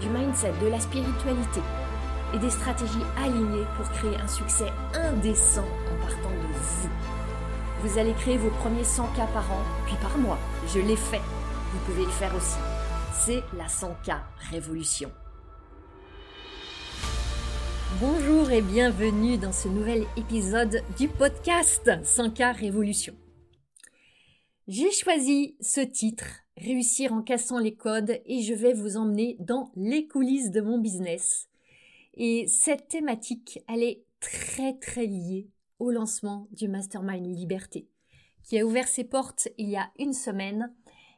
du mindset, de la spiritualité et des stratégies alignées pour créer un succès indécent en partant de vous. Vous allez créer vos premiers 100 k par an, puis par mois. Je l'ai fait. Vous pouvez le faire aussi. C'est la 100K Révolution. Bonjour et bienvenue dans ce nouvel épisode du podcast 100K Révolution. J'ai choisi ce titre, Réussir en cassant les codes, et je vais vous emmener dans les coulisses de mon business. Et cette thématique, elle est très très liée au lancement du Mastermind Liberté, qui a ouvert ses portes il y a une semaine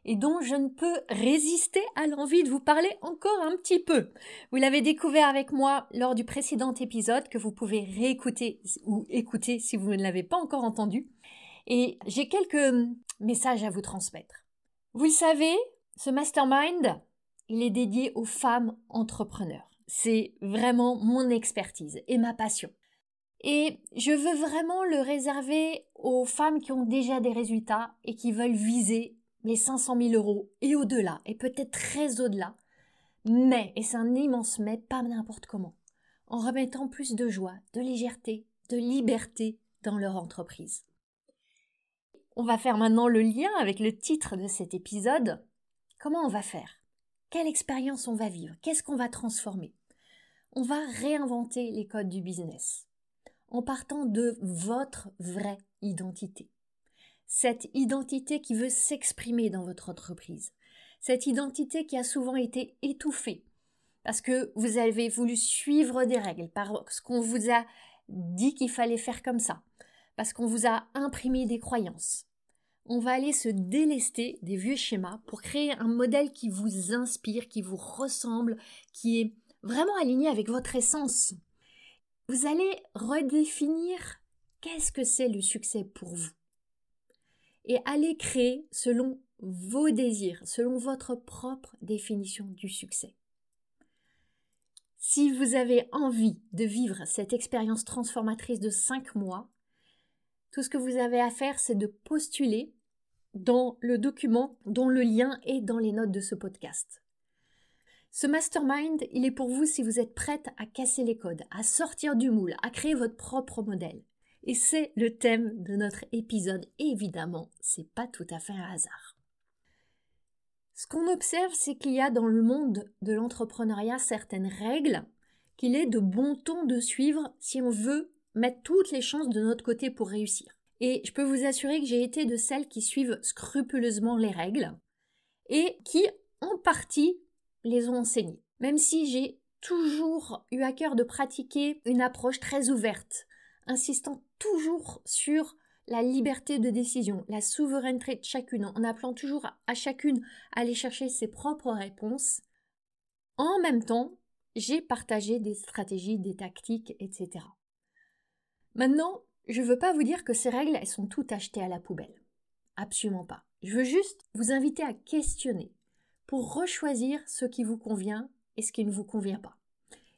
et dont je ne peux résister à l'envie de vous parler encore un petit peu. Vous l'avez découvert avec moi lors du précédent épisode que vous pouvez réécouter ou écouter si vous ne l'avez pas encore entendu. Et j'ai quelques messages à vous transmettre. Vous le savez, ce mastermind, il est dédié aux femmes entrepreneurs. C'est vraiment mon expertise et ma passion. Et je veux vraiment le réserver aux femmes qui ont déjà des résultats et qui veulent viser les 500 000 euros et au-delà, et peut-être très au-delà. Mais, et c'est un immense mais, pas n'importe comment, en remettant plus de joie, de légèreté, de liberté dans leur entreprise. On va faire maintenant le lien avec le titre de cet épisode. Comment on va faire? Quelle expérience on va vivre? Qu'est-ce qu'on va transformer? On va réinventer les codes du business en partant de votre vraie identité. Cette identité qui veut s'exprimer dans votre entreprise. Cette identité qui a souvent été étouffée parce que vous avez voulu suivre des règles, parce qu'on vous a dit qu'il fallait faire comme ça, parce qu'on vous a imprimé des croyances. On va aller se délester des vieux schémas pour créer un modèle qui vous inspire, qui vous ressemble, qui est vraiment aligné avec votre essence. Vous allez redéfinir qu'est-ce que c'est le succès pour vous. Et aller créer selon vos désirs, selon votre propre définition du succès. Si vous avez envie de vivre cette expérience transformatrice de 5 mois, tout ce que vous avez à faire, c'est de postuler dans le document dont le lien est dans les notes de ce podcast. Ce mastermind, il est pour vous si vous êtes prête à casser les codes, à sortir du moule, à créer votre propre modèle. Et c'est le thème de notre épisode. Évidemment, c'est pas tout à fait un hasard. Ce qu'on observe, c'est qu'il y a dans le monde de l'entrepreneuriat certaines règles qu'il est de bon ton de suivre si on veut mettre toutes les chances de notre côté pour réussir. Et je peux vous assurer que j'ai été de celles qui suivent scrupuleusement les règles et qui, en partie, les ont enseignés. Même si j'ai toujours eu à cœur de pratiquer une approche très ouverte, insistant toujours sur la liberté de décision, la souveraineté de chacune, en appelant toujours à chacune à aller chercher ses propres réponses. En même temps, j'ai partagé des stratégies, des tactiques, etc. Maintenant, je ne veux pas vous dire que ces règles, elles sont toutes achetées à la poubelle. Absolument pas. Je veux juste vous inviter à questionner pour rechoisir ce qui vous convient et ce qui ne vous convient pas.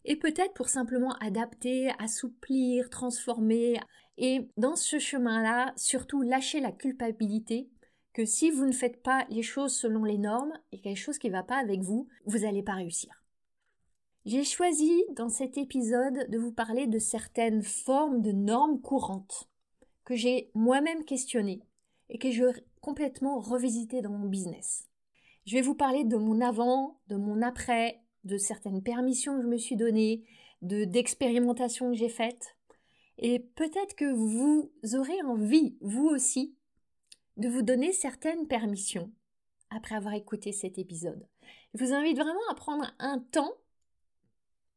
Et peut-être pour simplement adapter, assouplir, transformer. Et dans ce chemin-là, surtout lâcher la culpabilité que si vous ne faites pas les choses selon les normes et quelque chose qui ne va pas avec vous, vous n'allez pas réussir. J'ai choisi dans cet épisode de vous parler de certaines formes de normes courantes que j'ai moi-même questionnées et que je complètement revisiter dans mon business. Je vais vous parler de mon avant, de mon après, de certaines permissions que je me suis données, de d'expérimentations que j'ai faites. Et peut-être que vous aurez envie, vous aussi, de vous donner certaines permissions après avoir écouté cet épisode. Je vous invite vraiment à prendre un temps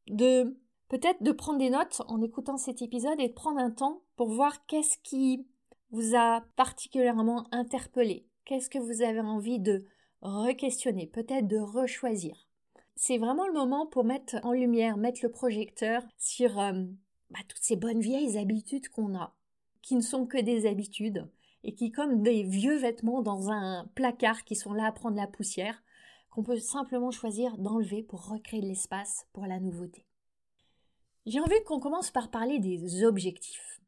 de peut-être de prendre des notes en écoutant cet épisode et de prendre un temps pour voir qu'est-ce qui vous a particulièrement interpellé, qu'est-ce que vous avez envie de re-questionner, peut-être de rechoisir. c'est vraiment le moment pour mettre en lumière, mettre le projecteur sur euh, bah, toutes ces bonnes vieilles habitudes qu'on a, qui ne sont que des habitudes, et qui, comme des vieux vêtements dans un placard qui sont là à prendre la poussière, qu'on peut simplement choisir d'enlever pour recréer de l'espace pour la nouveauté. J'ai envie qu'on commence par parler des objectifs.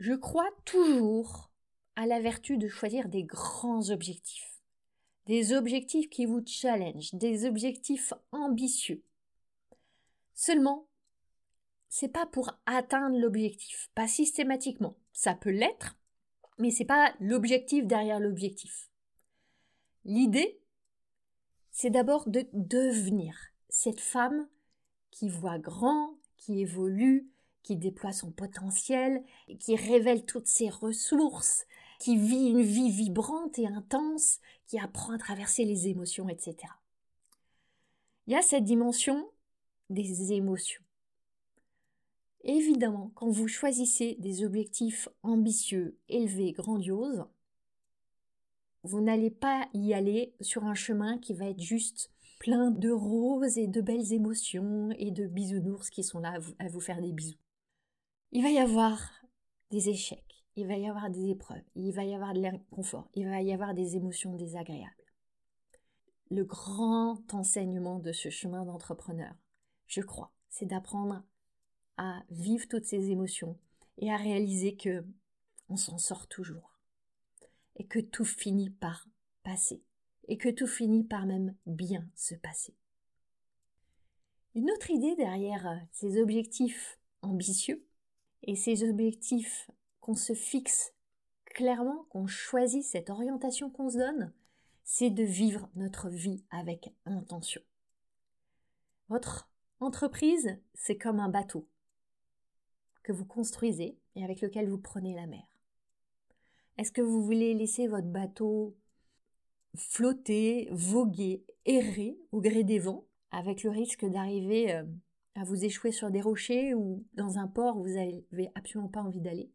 Je crois toujours à la vertu de choisir des grands objectifs. Des objectifs qui vous challenge, des objectifs ambitieux. Seulement, c'est pas pour atteindre l'objectif, pas systématiquement. Ça peut l'être, mais c'est pas l'objectif derrière l'objectif. L'idée, c'est d'abord de devenir cette femme qui voit grand, qui évolue, qui déploie son potentiel, qui révèle toutes ses ressources, qui vit une vie vibrante et intense, qui apprend à traverser les émotions, etc. Il y a cette dimension des émotions. Évidemment, quand vous choisissez des objectifs ambitieux, élevés, grandioses, vous n'allez pas y aller sur un chemin qui va être juste plein de roses et de belles émotions et de bisounours qui sont là à vous, faire des bisous. Il va y avoir des échecs, il va y avoir des épreuves, il va y avoir de l'inconfort, il va y avoir des émotions désagréables. Le grand enseignement de ce chemin d'entrepreneur, je crois, c'est d'apprendre à vivre toutes ces émotions et à réaliser que on s'en sort toujours et que tout finit par passer et que tout finit par même bien se passer. Une autre idée derrière euh, ces objectifs ambitieux et ces objectifs qu'on se fixe clairement, qu'on choisit cette orientation qu'on se donne, c'est de vivre notre vie avec intention. Votre entreprise, c'est comme un bateau que vous construisez et avec lequel vous prenez la mer. Est-ce que vous voulez laisser votre bateau flotter, voguer, errer au gré des vents, avec le risque d'arriver euh, à vous échouer sur des rochers ou dans un port où vous n'avez absolument pas envie d'aller?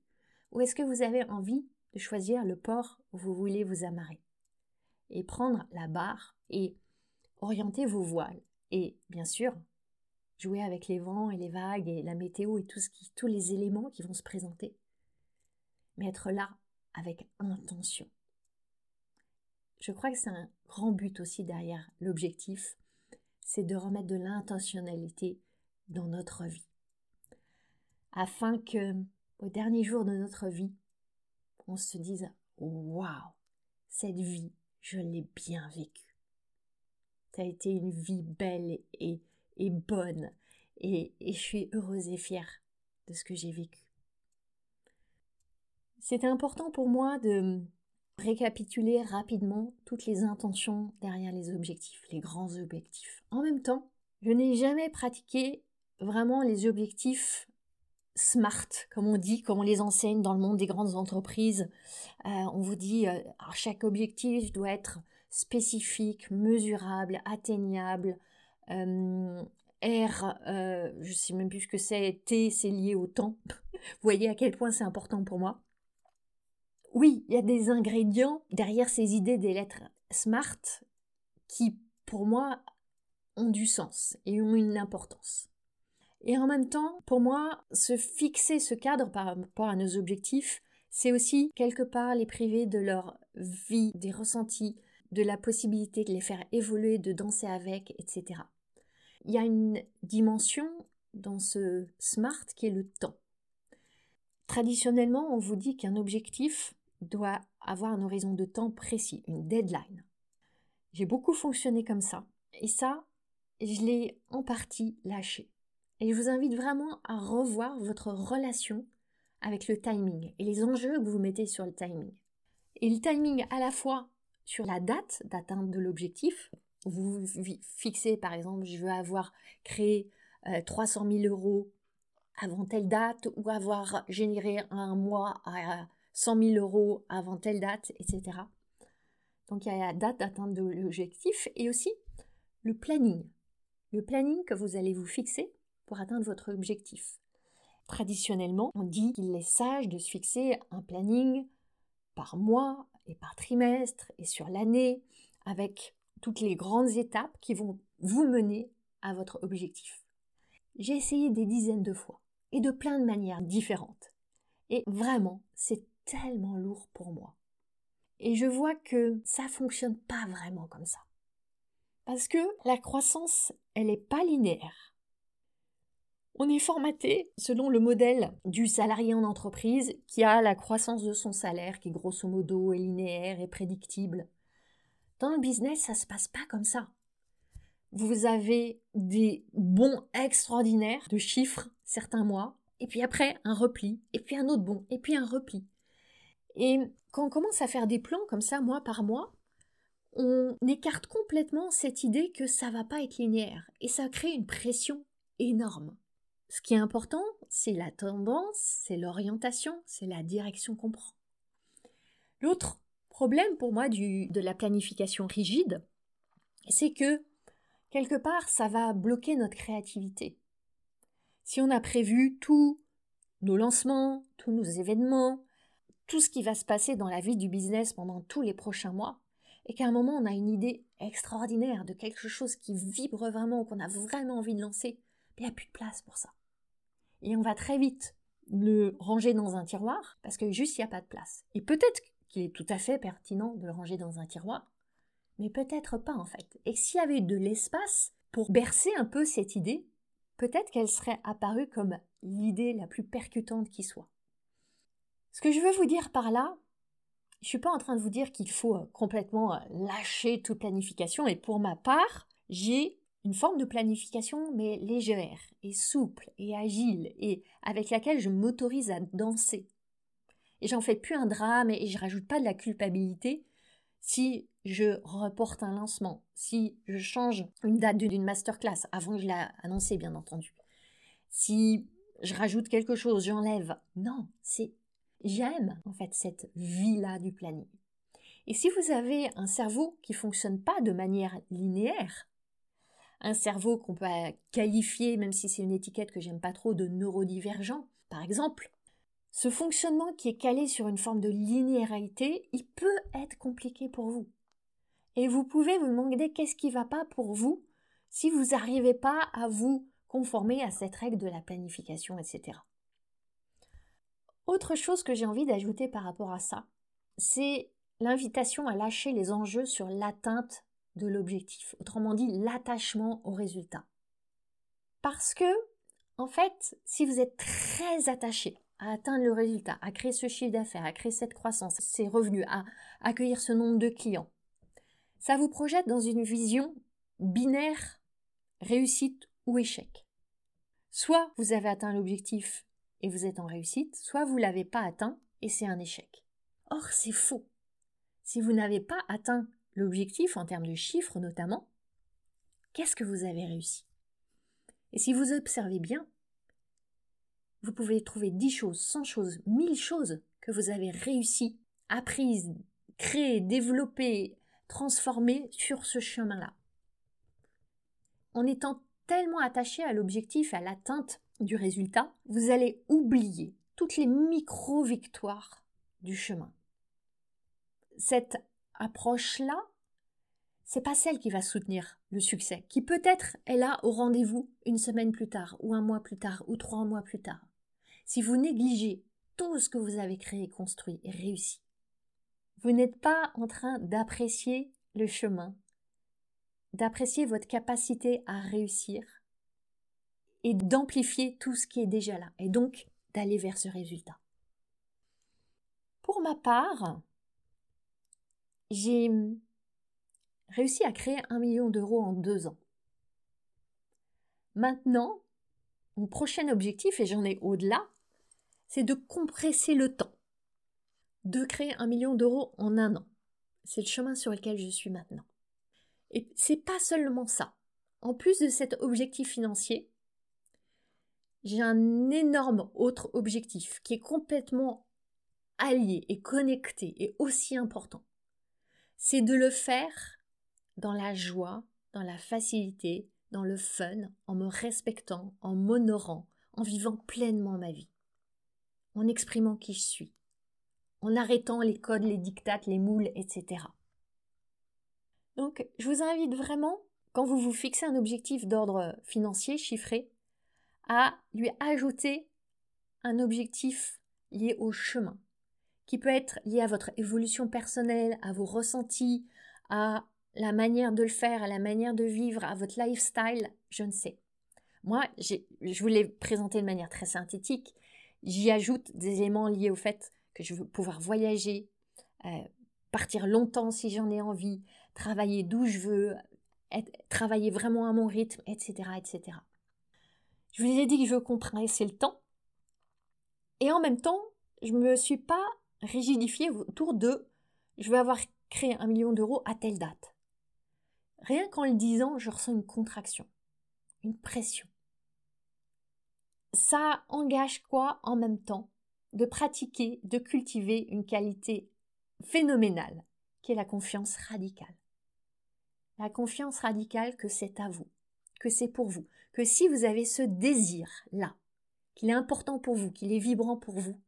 Ou est-ce que vous avez envie de choisir le port où vous voulez vous amarrer et prendre la barre et orienter vos voiles et bien sûr jouer avec les vents et les vagues et la météo et tous les éléments qui vont se présenter, mais être là avec intention. Je crois que c'est un grand but aussi derrière l'objectif, c'est de remettre de l'intentionnalité dans notre vie, afin que au dernier jour de notre vie, on se dise waouh, cette vie, je l'ai bien vécue. Ça a été une vie belle et et bonne et, je suis heureuse et fière de ce que j'ai vécu. C'était important pour moi de récapituler rapidement toutes les intentions derrière les objectifs, les grands objectifs. En même temps, je n'ai jamais pratiqué vraiment les objectifs SMART, comme on dit, comme on les enseigne dans le monde des grandes entreprises. Euh, on vous dit, euh, chaque objectif doit être spécifique, mesurable, atteignable, euh, R, je sais même plus ce que c'est, T, c'est lié au temps. Vous voyez à quel point c'est important pour moi. Oui, il y a des ingrédients derrière ces idées des lettres SMART qui, pour moi, ont du sens et ont une importance. Et en même temps, pour moi, se fixer ce cadre par rapport à nos objectifs, c'est aussi quelque part les priver de leur vie, des ressentis, de la possibilité de les faire évoluer, de danser avec, etc il y a une dimension dans ce SMART qui est le temps. Traditionnellement, on vous dit qu'un objectif doit avoir un horizon de temps précis, une deadline. J'ai beaucoup fonctionné comme ça. Et ça, je l'ai en partie lâché. Et je vous invite vraiment à revoir votre relation avec le timing et les enjeux que vous mettez sur le timing. Et le timing à la fois sur la date d'atteinte de l'objectif, vous fixez par exemple, je veux avoir créé 300 000 euros avant telle date ou avoir généré un mois à 100 000 euros avant telle date, etc. Donc il y a la date d'atteinte de l'objectif et aussi le planning. Le planning que vous allez vous fixer pour atteindre votre objectif. Traditionnellement, on dit qu'il est sage de se fixer un planning par mois et par trimestre et sur l'année avec toutes les grandes étapes qui vont vous mener à votre objectif. J'ai essayé des dizaines de fois et de plein de manières différentes. Et vraiment, c'est tellement lourd pour moi. Et je vois que ça fonctionne pas vraiment comme ça. Parce que la croissance, elle n'est pas linéaire. On est formaté selon le modèle du salarié en entreprise qui a la croissance de son salaire qui grosso modo est linéaire et prédictible. Dans le business, ça se passe pas comme ça. Vous avez des bons extraordinaires de chiffres certains mois, et puis après un repli, et puis un autre bon, et puis un repli. Et quand on commence à faire des plans comme ça, mois par mois, on écarte complètement cette idée que ça va pas être linéaire, et ça crée une pression énorme. Ce qui est important, c'est la tendance, c'est l'orientation, c'est la direction qu'on prend. L'autre problème pour moi de la planification rigide, c'est que quelque part, ça va bloquer notre créativité. Si on a prévu tous nos lancements, tous nos événements, tout ce qui va se passer dans la vie du business pendant tous les prochains mois, et qu'à un moment on a une idée extraordinaire de quelque chose qui vibre vraiment, qu'on a vraiment envie de lancer, il n'y a plus de place pour ça. Et on va très vite le ranger dans un tiroir parce que juste il n'y a pas de place. Et peut-être qu'il est tout à fait pertinent de le ranger dans un tiroir, mais peut-être pas en fait. Et s'il y avait de l'espace pour bercer un peu cette idée, peut-être qu'elle serait apparue comme l'idée la plus percutante qui soit. Ce que je veux vous dire par là, je suis pas en train de vous dire qu'il faut euh, complètement euh, lâcher toute planification et pour ma part, j'ai une forme de planification mais légère et souple et agile et avec laquelle je m'autorise à danser. Et j'en fais plus un drame et je rajoute pas de la culpabilité si je reporte un lancement, si je change une date d'une masterclass avant que je l'ai annoncé, bien entendu, si je rajoute quelque chose, j'enlève. Non, c'est j'aime en fait cette vie-là du planning. Et si vous avez un cerveau qui fonctionne pas de manière linéaire, un cerveau qu'on peut qualifier, même si c'est une étiquette que j'aime pas trop, de neurodivergent, par exemple, ce fonctionnement qui est calé sur une forme de linéarité, il peut être compliqué pour vous. Et vous pouvez vous demander qu'est-ce qui ne va pas pour vous si vous n'arrivez pas à vous conformer à cette règle de la planification, etc. Autre chose que j'ai envie d'ajouter par rapport à ça, c'est l'invitation à lâcher les enjeux sur l'atteinte de l'objectif, autrement dit l'attachement au résultat. Parce que, en fait, si vous êtes très attaché à atteindre le résultat, à créer ce chiffre d'affaires, à créer cette croissance, ces revenus, à accueillir ce nombre de clients, ça vous projette dans une vision binaire réussite ou échec. Soit vous avez atteint l'objectif et vous êtes en réussite, soit vous l'avez pas atteint et c'est un échec. Or, c'est faux. Si vous n'avez pas atteint l'objectif en termes de chiffres notamment, qu'est-ce que vous avez réussi? Et si vous observez bien, vous pouvez trouver 10 choses, 100 choses, 1000 choses que vous avez réussi, apprises, créées, développées, transformées sur ce chemin-là. En étant tellement attaché à l'objectif, à l'atteinte du résultat, vous allez oublier toutes les micro-victoires du chemin. Cette approche-là, c'est pas celle qui va soutenir le succès, qui peut-être est là au rendez-vous une semaine plus tard, ou un mois plus tard, ou trois mois plus tard. Si vous négligez tout ce que vous avez créé, construit et réussi, vous n'êtes pas en train d'apprécier le chemin, d'apprécier votre capacité à réussir et d'amplifier tout ce qui est déjà là, et donc d'aller vers ce résultat. Pour ma part, j'ai réussi à créer un million d'euros en deux ans. Maintenant, mon prochain objectif, et j'en ai au-delà, c'est de compresser le temps, de créer un million d'euros en un an. C'est le chemin sur lequel je suis maintenant. Et c'est pas seulement ça. En plus de cet objectif financier, j'ai un énorme autre objectif qui est complètement allié et connecté et aussi important. C'est de le faire dans la joie, dans la facilité, dans le fun, en me respectant, en m'honorant, en vivant pleinement ma vie, en exprimant qui je suis, en arrêtant les codes, les dictates, les moules, etc. Donc, je vous invite vraiment, quand vous vous fixez un objectif d'ordre financier chiffré, à lui ajouter un objectif lié au chemin, qui peut être lié à votre évolution personnelle, à vos ressentis, à la manière de le faire, à la manière de vivre, à votre lifestyle, je ne sais. Moi, je vous l'ai présenté de manière très synthétique. J'y ajoute des éléments liés au fait que je veux pouvoir voyager, euh, partir longtemps si j'en ai envie, travailler d'où je veux, travailler vraiment à mon rythme, etc., etc. Je vous ai dit que je veux compresser le temps. Et en même temps, je ne me suis pas rigidifiée autour de je veux avoir créé un million d'euros à telle date. Rien qu'en le disant, je ressens une contraction, une pression. Ça engage quoi en même temps De pratiquer, de cultiver une qualité phénoménale, qui est la confiance radicale. La confiance radicale que c'est à vous, que c'est pour vous, que si vous avez ce désir-là, qu'il est important pour vous, qu'il est vibrant pour vous,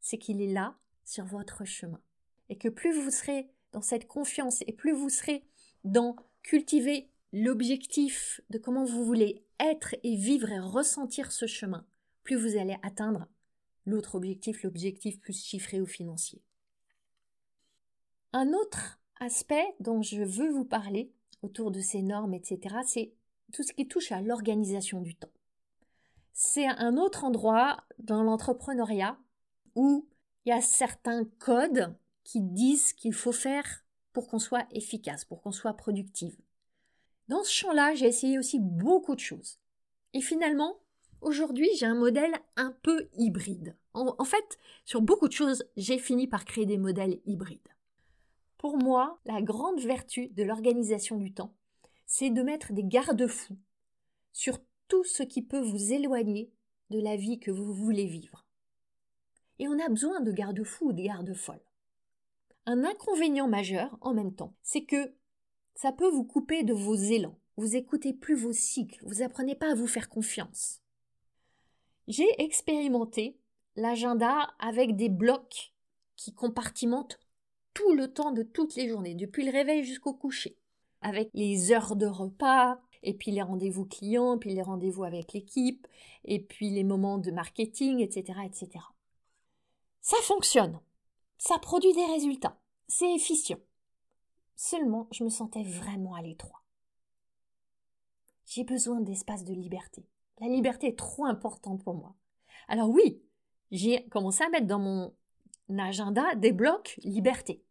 c'est qu'il est là sur votre chemin. Et que plus vous serez dans cette confiance et plus vous serez dans cultiver l'objectif de comment vous voulez être et vivre et ressentir ce chemin, plus vous allez atteindre l'autre objectif, l'objectif plus chiffré ou financier. Un autre aspect dont je veux vous parler autour de ces normes, etc., c'est tout ce qui touche à l'organisation du temps. C'est un autre endroit dans l'entrepreneuriat où il y a certains codes qui disent qu'il faut faire pour qu'on soit efficace, pour qu'on soit productive. Dans ce champ-là, j'ai essayé aussi beaucoup de choses. Et finalement, aujourd'hui, j'ai un modèle un peu hybride. En, en, fait, sur beaucoup de choses, j'ai fini par créer des modèles hybrides. Pour moi, la grande vertu de l'organisation du temps, c'est de mettre des garde-fous sur tout ce qui peut vous éloigner de la vie que vous voulez vivre. Et on a besoin de garde-fous ou de garde-folles. Un inconvénient majeur, en même temps, c'est que ça peut vous couper de vos élans. Vous écoutez plus vos cycles, vous apprenez pas à vous faire confiance. J'ai expérimenté l'agenda avec des blocs qui compartimentent tout le temps de toutes les journées, depuis le réveil jusqu'au coucher, avec les heures de repas, et puis les rendez-vous clients, puis les rendez-vous avec l'équipe, et puis les moments de marketing, etc., etc. Ça fonctionne. Ça produit des résultats. C'est efficient. Seulement, je me sentais vraiment à l'étroit. J'ai besoin d'espace de liberté. La liberté est trop importante pour moi. Alors oui, j'ai commencé à mettre dans mon agenda des blocs liberté.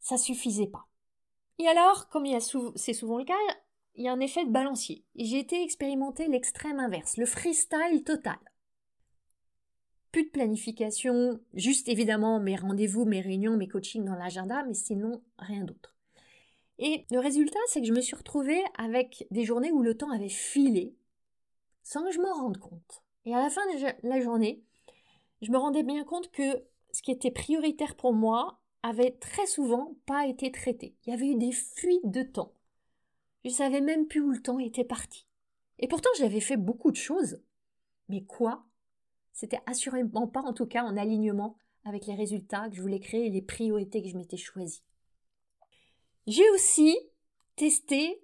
Ça suffisait pas. Et alors, comme c'est souvent le cas, il y a un effet de balancier. j'ai été expérimenter l'extrême inverse, le freestyle total plus de planification, juste évidemment mes rendez-vous, mes réunions, mes coachings dans l'agenda, mais sinon rien d'autre. Et le résultat, c'est que je me suis retrouvée avec des journées où le temps avait filé sans que je me rende compte. Et à la fin de la journée, je me rendais bien compte que ce qui était prioritaire pour moi très souvent pas été traité. Il y avait eu des fuites de temps. Je savais même plus où le temps était parti. Et pourtant, j'avais fait beaucoup de choses. Mais quoi? C'était assurément pas, en tout cas, en alignement avec les résultats que je voulais créer et les priorités que je m'étais choisies. J'ai aussi testé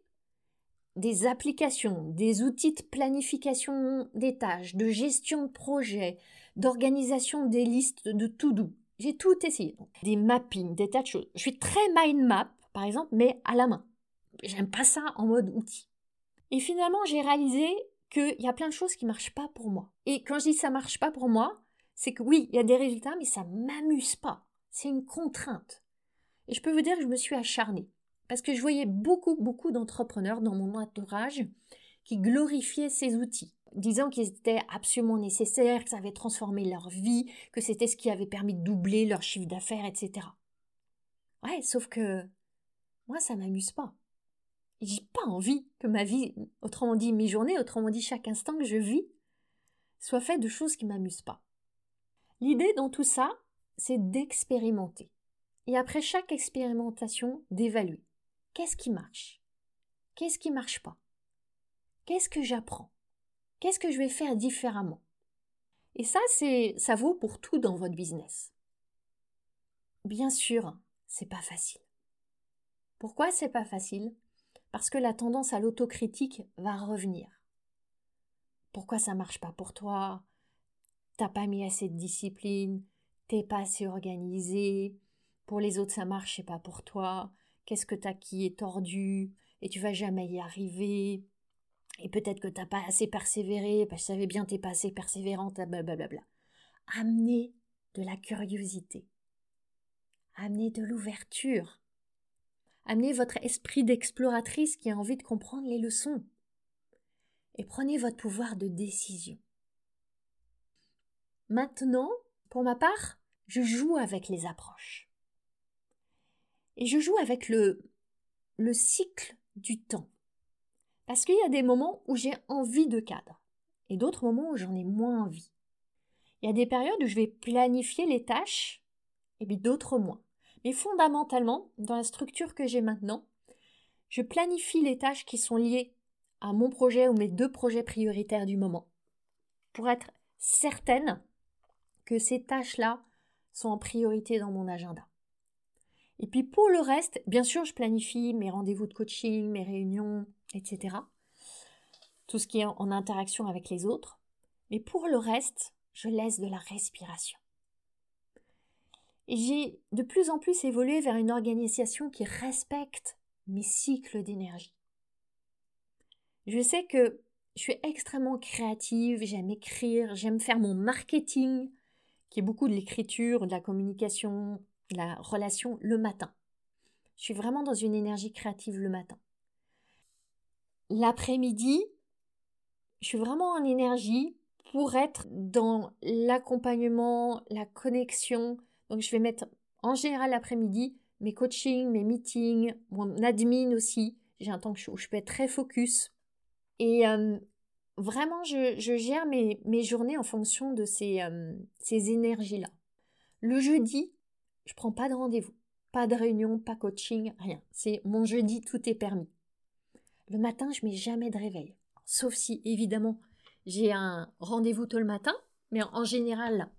des applications, des outils de planification des tâches, de gestion de projet, d'organisation des listes de to-do. J'ai tout essayé. Des mappings, des tas de choses. Je suis très mind map, par exemple, mais à la main. J'aime pas ça en mode outil. Et finalement, j'ai réalisé qu'il y a plein de choses qui marchent pas pour moi. Et quand je dis ça marche pas pour moi, c'est que oui, il y a des résultats, mais ça m'amuse pas. C'est une contrainte. Et je peux vous dire que je me suis acharnée. Parce que je voyais beaucoup, beaucoup d'entrepreneurs dans mon entourage qui glorifiaient ces outils, disant qu'ils étaient absolument nécessaires, que ça avait transformé leur vie, que c'était ce qui avait permis de doubler leur chiffre d'affaires, etc. Ouais, sauf que moi, ça m'amuse pas j'ai pas envie que ma vie, autrement dit mes journées, autrement dit chaque instant que je vis, soit fait de choses qui m'amusent pas. L'idée dans tout ça, c'est d'expérimenter. Et après chaque expérimentation, d'évaluer. Qu'est-ce qui marche? Qu'est-ce qui marche pas? Qu'est-ce que j'apprends? Qu'est-ce que je vais faire différemment? Et ça, c'est, ça vaut pour tout dans votre business. Bien sûr, c'est pas facile. Pourquoi c'est pas facile? Parce que la tendance à l'autocritique va revenir. Pourquoi ça marche pas pour toi? T'as pas mis assez de discipline, t'es pas assez organisé, pour les autres ça marche, c'est pas pour toi, qu'est-ce que t'as qui est tordu, et tu vas jamais y arriver, et peut-être que t'as pas assez persévéré, parce je savais bien t'es pas assez persévérante, blablabla. Amenez de la curiosité. Amenez de l'ouverture. Amenez votre esprit d'exploratrice qui a envie de comprendre les leçons. Et prenez votre pouvoir de décision. Maintenant, pour ma part, je joue avec les approches. Et je joue avec le, le cycle du temps. Parce qu'il y a des moments où j'ai envie de cadre et d'autres moments où j'en ai moins envie. Il y a des périodes où je vais planifier les tâches et puis d'autres moins. Mais fondamentalement, dans la structure que j'ai maintenant, je planifie les tâches qui sont liées à mon projet ou mes deux projets prioritaires du moment pour être certaine que ces tâches-là sont en priorité dans mon agenda. Et puis pour le reste, bien sûr, je planifie mes rendez-vous de coaching, mes réunions, etc. Tout ce qui est en interaction avec les autres. Mais pour le reste, je laisse de la respiration. Et j'ai de plus en plus évolué vers une organisation qui respecte mes cycles d'énergie. Je sais que je suis extrêmement créative, j'aime écrire, j'aime faire mon marketing, qui est beaucoup de l'écriture, de la communication, de la relation le matin. Je suis vraiment dans une énergie créative le matin. L'après-midi, je suis vraiment en énergie pour être dans l'accompagnement, la connexion. Donc je vais mettre en général l'après-midi mes coachings, mes meetings, mon admin aussi. J'ai un temps où je peux être très focus. Et euh, vraiment, je, gère mes, journées en fonction de ces, euh, ces énergies-là. Le jeudi, je prends pas de rendez-vous, pas de réunion, pas coaching, rien. C'est mon jeudi, tout est permis. Le matin, je mets jamais de réveil. Sauf si, évidemment, j'ai un rendez-vous tôt le matin, mais en général,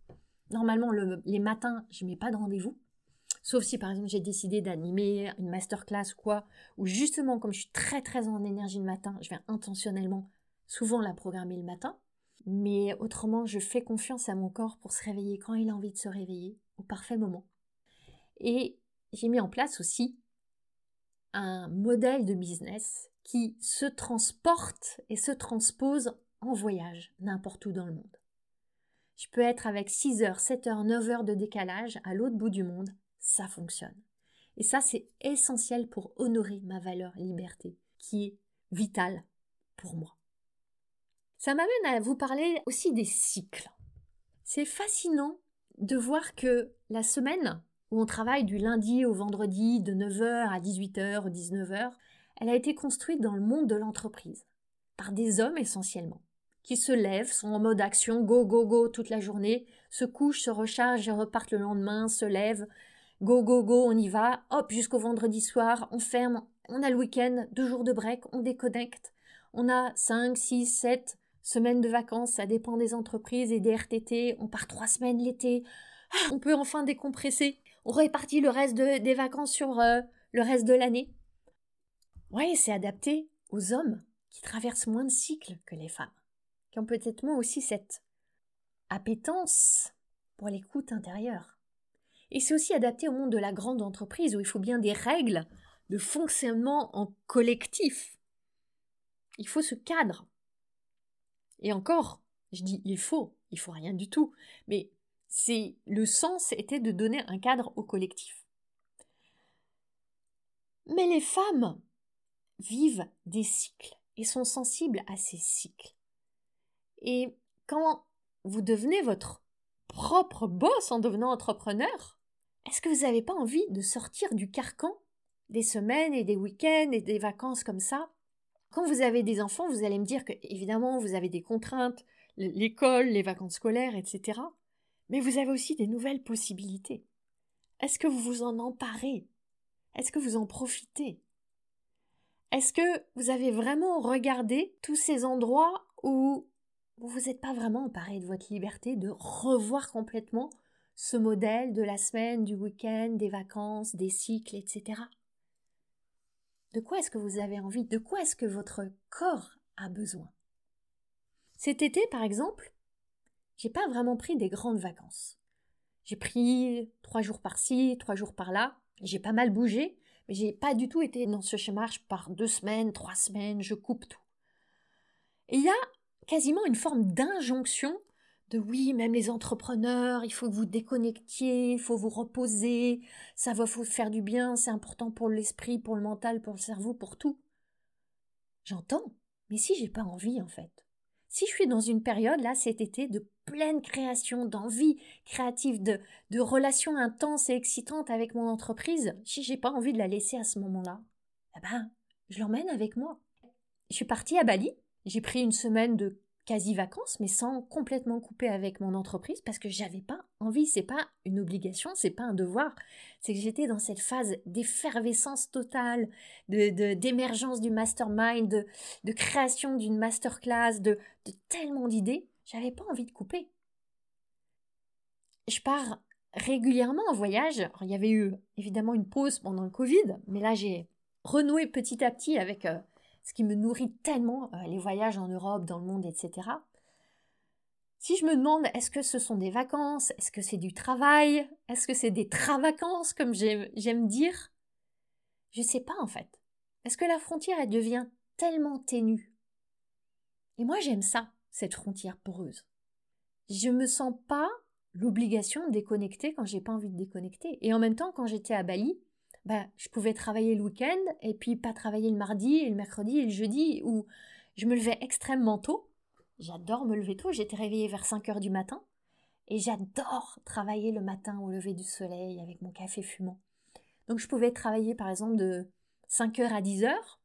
normalement, les matins, je mets pas de rendez-vous. Sauf si, par exemple, j'ai décidé d'animer une masterclass ou quoi, ou justement, comme je suis très très en énergie le matin, je vais intentionnellement souvent la programmer le matin. Mais autrement, je fais confiance à mon corps pour se réveiller quand il a envie de se réveiller, au parfait moment. Et j'ai mis en place aussi un modèle de business qui se transporte et se transpose en voyage n'importe où dans le monde. Je peux être avec 6 heures, 7 heures, 9 heures de décalage à l'autre bout du monde, ça fonctionne. Et ça, c'est essentiel pour honorer ma valeur liberté, qui est vitale pour moi. Ça m'amène à vous parler aussi des cycles. C'est fascinant de voir que la semaine où on travaille du lundi au vendredi de 9h à 18h ou 19h, elle a été construite dans le monde de l'entreprise, par des hommes essentiellement, qui se lèvent, sont en mode action, go, go, go toute la journée, se couchent, se rechargent et repartent le lendemain, se lèvent, go, go, go, on y va, hop, jusqu'au vendredi soir, on ferme, on a le week-end, deux jours de break, on déconnecte, on a 5, 6, 7 semaines de vacances, ça dépend des entreprises et des RTT, on part trois semaines l'été, ah, on peut enfin décompresser, on répartit le reste des vacances sur euh, le reste de l'année. Oui, c'est adapté aux hommes qui traversent moins de cycles que les femmes, qui ont peut-être moins aussi cette appétence pour l'écoute intérieure. Et c'est aussi adapté au monde de la grande entreprise où il faut bien des règles de fonctionnement en collectif. Il faut ce cadre. Et encore, je dis il faut, il faut rien du tout, mais c'est le sens était de donner un cadre au collectif. Mais les femmes vivent des cycles et sont sensibles à ces cycles. Et quand vous devenez votre propre boss en devenant entrepreneur, est-ce que vous n'avez pas envie de sortir du carcan des semaines et des week-ends et des vacances comme ça? Quand vous avez des enfants, vous allez me dire que, évidemment, vous avez des contraintes, l'école, les vacances scolaires, etc. Mais vous avez aussi des nouvelles possibilités. Est-ce que vous vous en emparez? Est-ce que vous en profitez? Est-ce que vous avez vraiment regardé tous ces endroits où vous n'êtes pas vraiment emparé de votre liberté, de revoir complètement ce modèle de la semaine, du week-end, des vacances, des cycles, etc. De quoi est-ce que vous avez envie? De quoi est-ce que votre corps a besoin? Cet été, par exemple, j'ai pas vraiment pris des grandes vacances. J'ai pris trois jours par-ci, trois jours par-là. J'ai pas mal bougé, mais j'ai pas du tout été dans ce schéma. Je pars deux semaines, trois semaines, je coupe tout. Et il y a quasiment une forme d'injonction de oui, même les entrepreneurs, il faut que vous déconnectiez, il faut vous reposer, ça va vous faire du bien, c'est important pour l'esprit, pour le mental, pour le cerveau, pour tout. J'entends, mais si j'ai pas envie en fait. Si je suis dans une période là cet été de pleine création, d'envie créative, de, de relations intenses et excitantes avec mon entreprise, si j'ai pas envie de la laisser à ce moment-là, eh ben, je l'emmène avec moi. Je suis partie à Bali, j'ai pris une semaine de quasi vacances, mais sans complètement couper avec mon entreprise parce que j'avais pas envie. C'est pas une obligation, c'est pas un devoir. C'est que j'étais dans cette phase d'effervescence totale, de d'émergence du mastermind, de, de création d'une masterclass, de, de tellement d'idées. J'avais pas envie de couper. Je pars régulièrement en voyage. il y avait eu évidemment une pause pendant le Covid, mais là j'ai renoué petit à petit avec euh, ce qui me nourrit tellement, euh, les voyages en Europe, dans le monde, etc. Si je me demande est-ce que ce sont des vacances, est-ce que c'est du travail, est-ce que c'est des travacances comme j'aime dire, je ne sais pas en fait. Est-ce que la frontière elle devient tellement ténue Et moi j'aime ça, cette frontière poreuse. Je me sens pas l'obligation de déconnecter quand j'ai pas envie de déconnecter. Et en même temps, quand j'étais à Bali, bah, je pouvais travailler le week-end et puis pas travailler le mardi et le mercredi et le jeudi où je me levais extrêmement tôt. J'adore me lever tôt, j'étais réveillée vers 5 heures du matin et j'adore travailler le matin au lever du soleil avec mon café fumant. Donc je pouvais travailler par exemple de 5 heures à 10 heures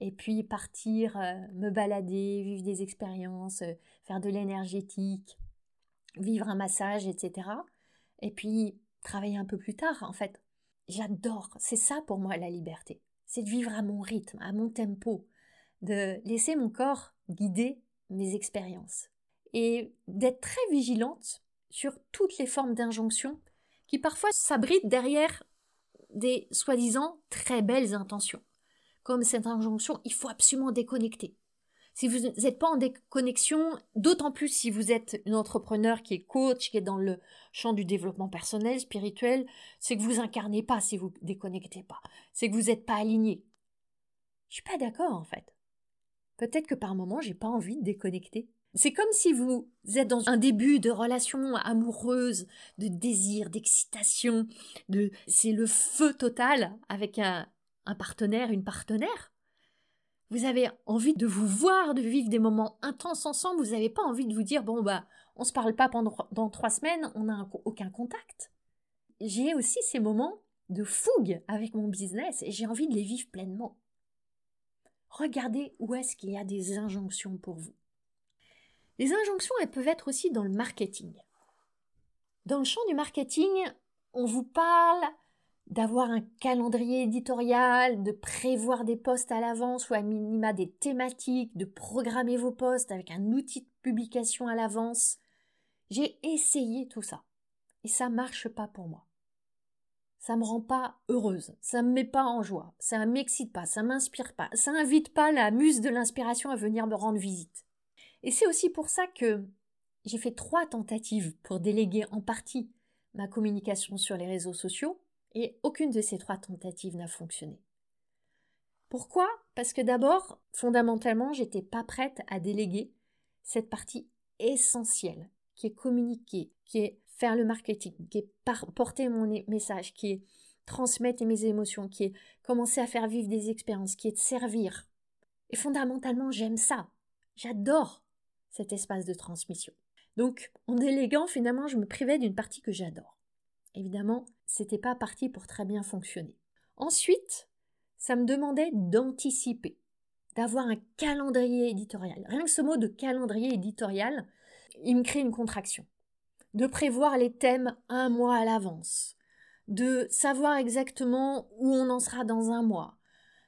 et puis partir euh, me balader, vivre des expériences, euh, faire de l'énergétique, vivre un massage, etc. Et puis travailler un peu plus tard en fait. J'adore, c'est ça pour moi la liberté. C'est de vivre à mon rythme, à mon tempo, de laisser mon corps guider mes expériences et d'être très vigilante sur toutes les formes d'injonction qui parfois s'abritent derrière des soi-disant très belles intentions. Comme cette injonction, il faut absolument déconnecter. Si vous n'êtes pas en déconnexion, d'autant plus si vous êtes une entrepreneur qui est coach, qui est dans le champ du développement personnel, spirituel, c'est que vous incarnez pas si vous déconnectez pas. C'est que vous n'êtes pas aligné. Je suis pas d'accord en fait. Peut-être que par moment j'ai pas envie de déconnecter. C'est comme si vous êtes dans un début de relation amoureuse, de désir, d'excitation, de c'est le feu total avec un, un partenaire, une partenaire. Vous avez envie de vous voir, de vivre des moments intenses ensemble. Vous n'avez pas envie de vous dire bon bah on se parle pas pendant trois semaines, on n'a aucun contact. J'ai aussi ces moments de fougue avec mon business et j'ai envie de les vivre pleinement. Regardez où est-ce qu'il y a des injonctions pour vous. Les injonctions, elles peuvent être aussi dans le marketing. Dans le champ du marketing, on vous parle d'avoir un calendrier éditorial, de prévoir des postes à l'avance ou à minima des thématiques, de programmer vos postes avec un outil de publication à l'avance. J'ai essayé tout ça et ça marche pas pour moi. Ça me rend pas heureuse, ça me met pas en joie, ça m'excite pas, ça m'inspire pas, ça invite pas la muse de l'inspiration à venir me rendre visite. Et c'est aussi pour ça que j'ai fait trois tentatives pour déléguer en partie ma communication sur les réseaux sociaux et aucune de ces trois tentatives n'a fonctionné. Pourquoi? Parce que d'abord, fondamentalement, j'étais pas prête à déléguer cette partie essentielle qui est communiquer, qui est faire le marketing, qui est porter mon message, qui est transmettre mes émotions, qui est commencer à faire vivre des expériences, qui est de servir. Et fondamentalement, j'aime ça. J'adore cet espace de transmission. Donc, en déléguant, finalement, je me privais d'une partie que j'adore. Évidemment, c'était pas parti pour très bien fonctionner. Ensuite, ça me demandait d'anticiper, d'avoir un calendrier éditorial. Rien que ce mot de calendrier éditorial, il me crée une contraction. De prévoir les thèmes un mois à l'avance, de savoir exactement où on en sera dans un mois,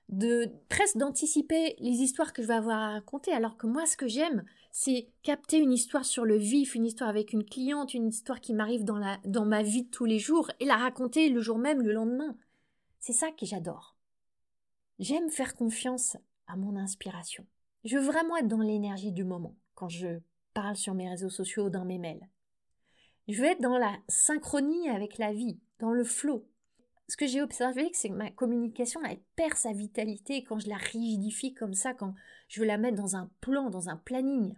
de presque d'anticiper les histoires que je vais avoir à raconter, alors que moi ce que j'aime, c'est capter une histoire sur le vif, une histoire avec une cliente, une histoire qui m'arrive dans, dans ma vie de tous les jours et la raconter le jour même, le lendemain. C'est ça que j'adore. J'aime faire confiance à mon inspiration. Je veux vraiment être dans l'énergie du moment quand je parle sur mes réseaux sociaux, dans mes mails. Je veux être dans la synchronie avec la vie, dans le flot. Ce que j'ai observé, c'est que ma communication, elle perd sa vitalité quand je la rigidifie comme ça, quand je veux la mettre dans un plan, dans un planning.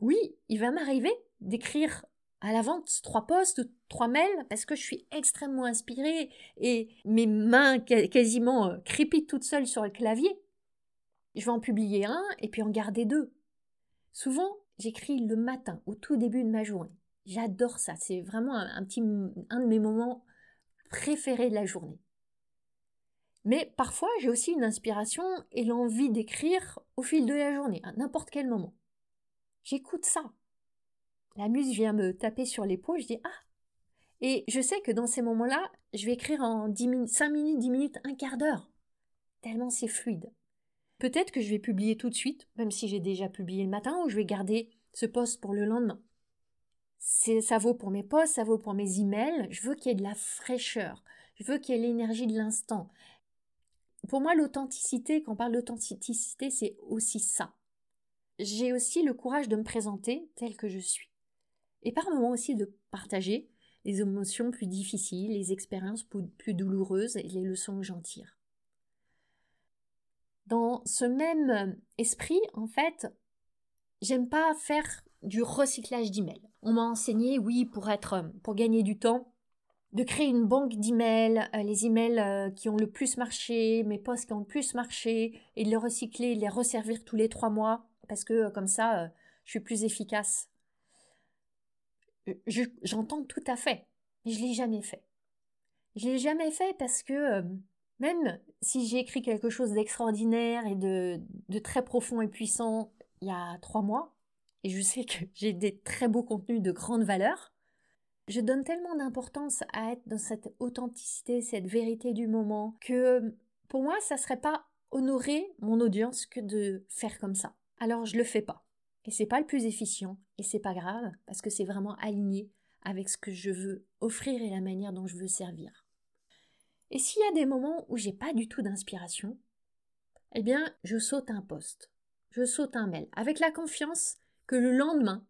Oui, il va m'arriver d'écrire à la vente trois posts, trois mails, parce que je suis extrêmement inspirée et mes mains quasiment euh, crépitent toutes seules sur le clavier. Je vais en publier un et puis en garder deux. Souvent, j'écris le matin, au tout début de ma journée. J'adore ça. C'est vraiment un, petit, un de mes moments préférés de la journée. Mais parfois, j'ai aussi une inspiration et l'envie d'écrire au fil de la journée, à n'importe quel moment. J'écoute ça. La muse vient me taper sur l'épaule, je dis Ah Et je sais que dans ces moments-là, je vais écrire en 10 minutes, 5 minutes, 10 minutes, un quart d'heure. Tellement c'est fluide. Peut-être que je vais publier tout de suite, même si j'ai déjà publié le matin, ou je vais garder ce post pour le lendemain. Ça vaut pour mes posts, ça vaut pour mes emails. Je veux qu'il y ait de la fraîcheur. Je veux qu'il y ait l'énergie de l'instant. Pour moi, l'authenticité, quand on parle d'authenticité, c'est aussi ça. J'ai aussi le courage de me présenter tel que je suis. Et par moments aussi de partager les émotions plus difficiles, les expériences plus douloureuses et les leçons que j'en tire. Dans ce même esprit, en fait, j'aime pas faire du recyclage d'emails. On m'a enseigné, oui, pour être, pour gagner du temps, de créer une banque d'emails, euh, les emails euh, qui ont le plus marché, mes posts qui ont le plus marché, et de les recycler, de les resservir tous les trois mois, parce que euh, comme ça, je suis plus efficace. J'entends tout à fait, mais je l'ai jamais fait. Je l'ai jamais fait parce que même si j'ai écrit quelque chose d'extraordinaire et de très profond et puissant il y a trois mois, et je sais que j'ai des très beaux contenus de grande valeur, je donne tellement d'importance à être dans cette authenticité, cette vérité du moment, que pour moi, ça serait pas honorer mon audience que de faire comme ça. Alors je le fais pas. Et c'est pas le plus efficient, et c'est pas grave, parce que c'est vraiment aligné avec ce que je veux offrir et la manière dont je veux servir. Et s'il y a des moments où j'ai pas du tout d'inspiration, eh bien, je saute un poste, je saute un mail, avec la confiance que le lendemain,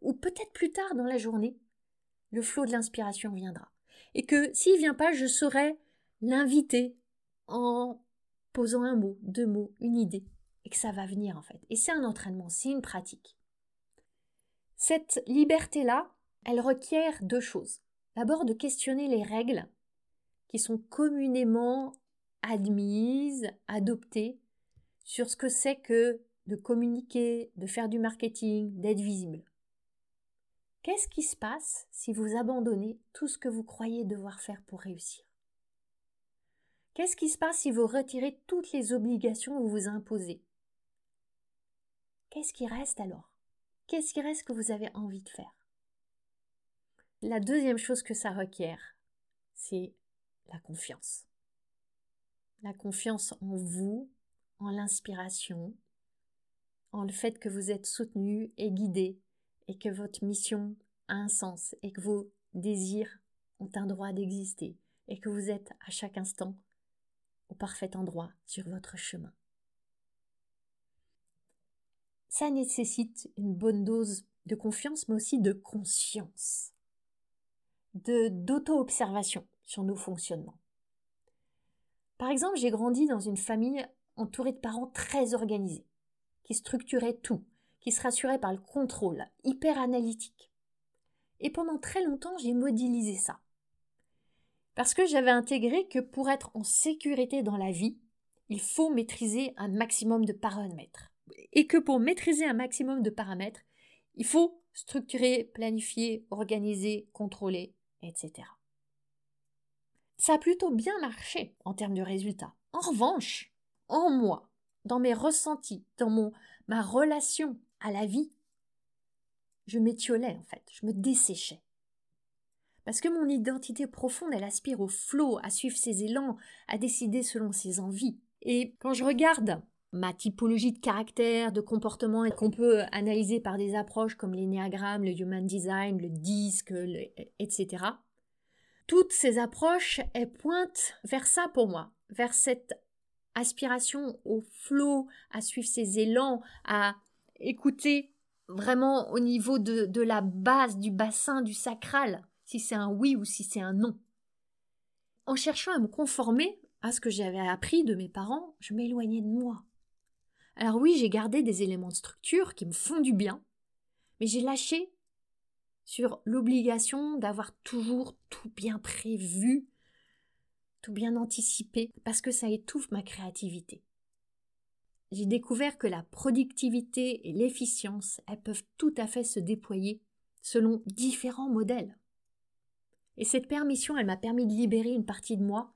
ou peut-être plus tard dans la journée, le flot de l'inspiration viendra. Et que s'il vient pas, je saurai l'inviter en posant un mot, deux mots, une idée, et que ça va venir en fait. Et c'est un entraînement, c'est une pratique. Cette liberté-là, elle requiert deux choses. D'abord de questionner les règles qui sont communément admises, adoptées sur ce que c'est que de communiquer, de faire du marketing, d'être visible. Qu'est-ce qui se passe si vous abandonnez tout ce que vous croyez devoir faire pour réussir? Qu'est-ce qui se passe si vous retirez toutes les obligations que vous vous imposez? Qu'est-ce qui reste alors? Qu'est-ce qui reste que vous avez envie de faire? La deuxième chose que ça requiert, c'est la confiance. La confiance en vous, en l'inspiration, en le fait que vous êtes soutenu et guidé et que votre mission a un sens et que vos désirs ont un droit d'exister et que vous êtes à chaque instant au parfait endroit sur votre chemin. Ça nécessite une bonne dose de confiance mais aussi de conscience, de d'auto-observation sur nos fonctionnements. Par exemple, j'ai grandi dans une famille entourée de parents très organisés, qui structuraient tout, qui se rassuraient par le contrôle, hyper analytique. Et pendant très longtemps, j'ai modélisé ça. Parce que j'avais intégré que pour être en sécurité dans la vie, il faut maîtriser un maximum de paramètres. Et que pour maîtriser un maximum de paramètres, il faut structurer, planifier, organiser, contrôler, etc. Ça a plutôt bien marché en termes de résultats. En revanche, en moi, dans mes ressentis, dans mon, ma relation à la vie, je m'étiolais en fait, je me desséchais. Parce que mon identité profonde, elle aspire au flot, à suivre ses élans, à décider selon ses envies. Et quand je regarde ma typologie de caractère, de comportement, qu'on peut analyser par des approches comme l'énéagramme, le human design, le disque, etc., toutes ces approches, elles pointent vers ça pour moi, vers cette aspiration au flot, à suivre ses élans, à écouter vraiment au niveau de, de la base, du bassin, du sacral, si c'est un oui ou si c'est un non. En cherchant à me conformer à ce que j'avais appris de mes parents, je m'éloignais de moi. Alors oui, j'ai gardé des éléments de structure qui me font du bien, mais j'ai lâché sur l'obligation d'avoir toujours tout bien prévu, tout bien anticipé, parce que ça étouffe ma créativité. J'ai découvert que la productivité et l'efficience, elles peuvent tout à fait se déployer selon différents modèles. Et cette permission, elle m'a permis de libérer une partie de moi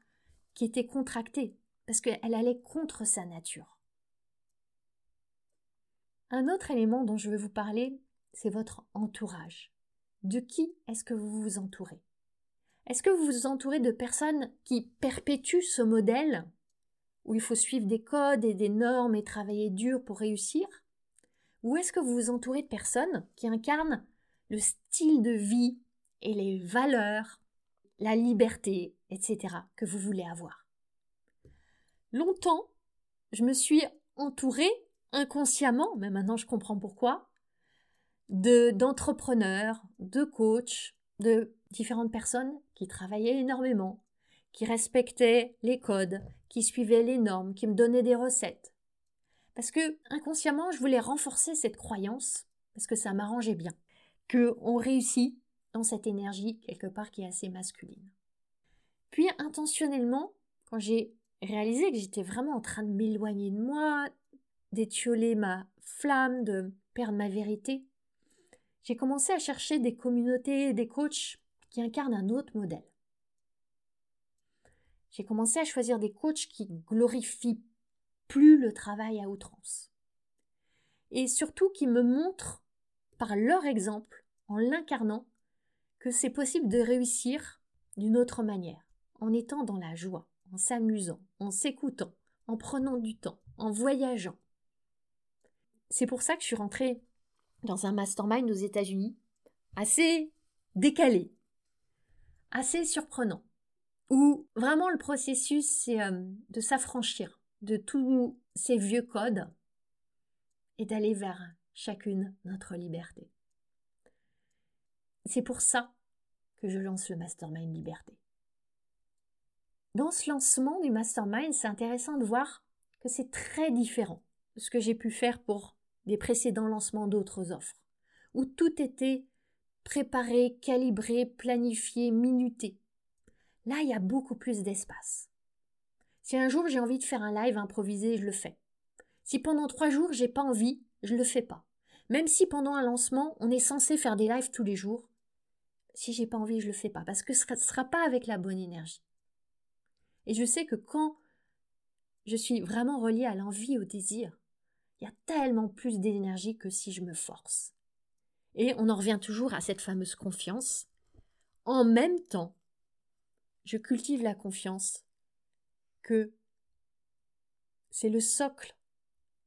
qui était contractée, parce qu'elle allait contre sa nature. Un autre élément dont je veux vous parler, c'est votre entourage. De qui est-ce que vous vous entourez? Est-ce que vous vous entourez de personnes qui perpétuent ce modèle où il faut suivre des codes et des normes et travailler dur pour réussir? Ou est-ce que vous vous entourez de personnes qui incarnent le style de vie et les valeurs, la liberté, etc. que vous voulez avoir? Longtemps, je me suis entourée inconsciemment, mais maintenant je comprends pourquoi, de d'entrepreneurs, de coachs, de différentes personnes qui travaillaient énormément, qui respectaient les codes, qui suivaient les normes, qui me donnaient des recettes. Parce que inconsciemment, je voulais renforcer cette croyance, parce que ça m'arrangeait bien, que on réussit dans cette énergie quelque part qui est assez masculine. Puis intentionnellement, quand j'ai réalisé que j'étais vraiment en train de m'éloigner de moi, d'étioler ma flamme, de perdre ma vérité, j'ai commencé à chercher des communautés, des coachs qui incarnent un autre modèle. J'ai commencé à choisir des coachs qui glorifient plus le travail à outrance. Et surtout qui me montrent, par leur exemple, en l'incarnant, que c'est possible de réussir d'une autre manière, en étant dans la joie, en s'amusant, en s'écoutant, en prenant du temps, en voyageant. C'est pour ça que je suis rentrée dans un mastermind aux États-Unis, assez décalé, assez surprenant, où vraiment le processus c'est euh, de s'affranchir de tous ces vieux codes et d'aller vers chacune notre liberté. C'est pour ça que je lance le mastermind liberté. Dans ce lancement du mastermind, c'est intéressant de voir que c'est très différent de ce que j'ai pu faire pour des précédents lancements d'autres offres, où tout était préparé, calibré, planifié, minuté. Là, il y a beaucoup plus d'espace. Si un jour j'ai envie de faire un live improvisé, je le fais. Si pendant trois jours j'ai pas envie, je le fais pas. Même si pendant un lancement, on est censé faire des lives tous les jours, si j'ai pas envie, je le fais pas, parce que ce ne sera pas avec la bonne énergie. Et je sais que quand je suis vraiment reliée à l'envie, au désir, il y a tellement plus d'énergie que si je me force. Et on en revient toujours à cette fameuse confiance. En même temps, je cultive la confiance que c'est le socle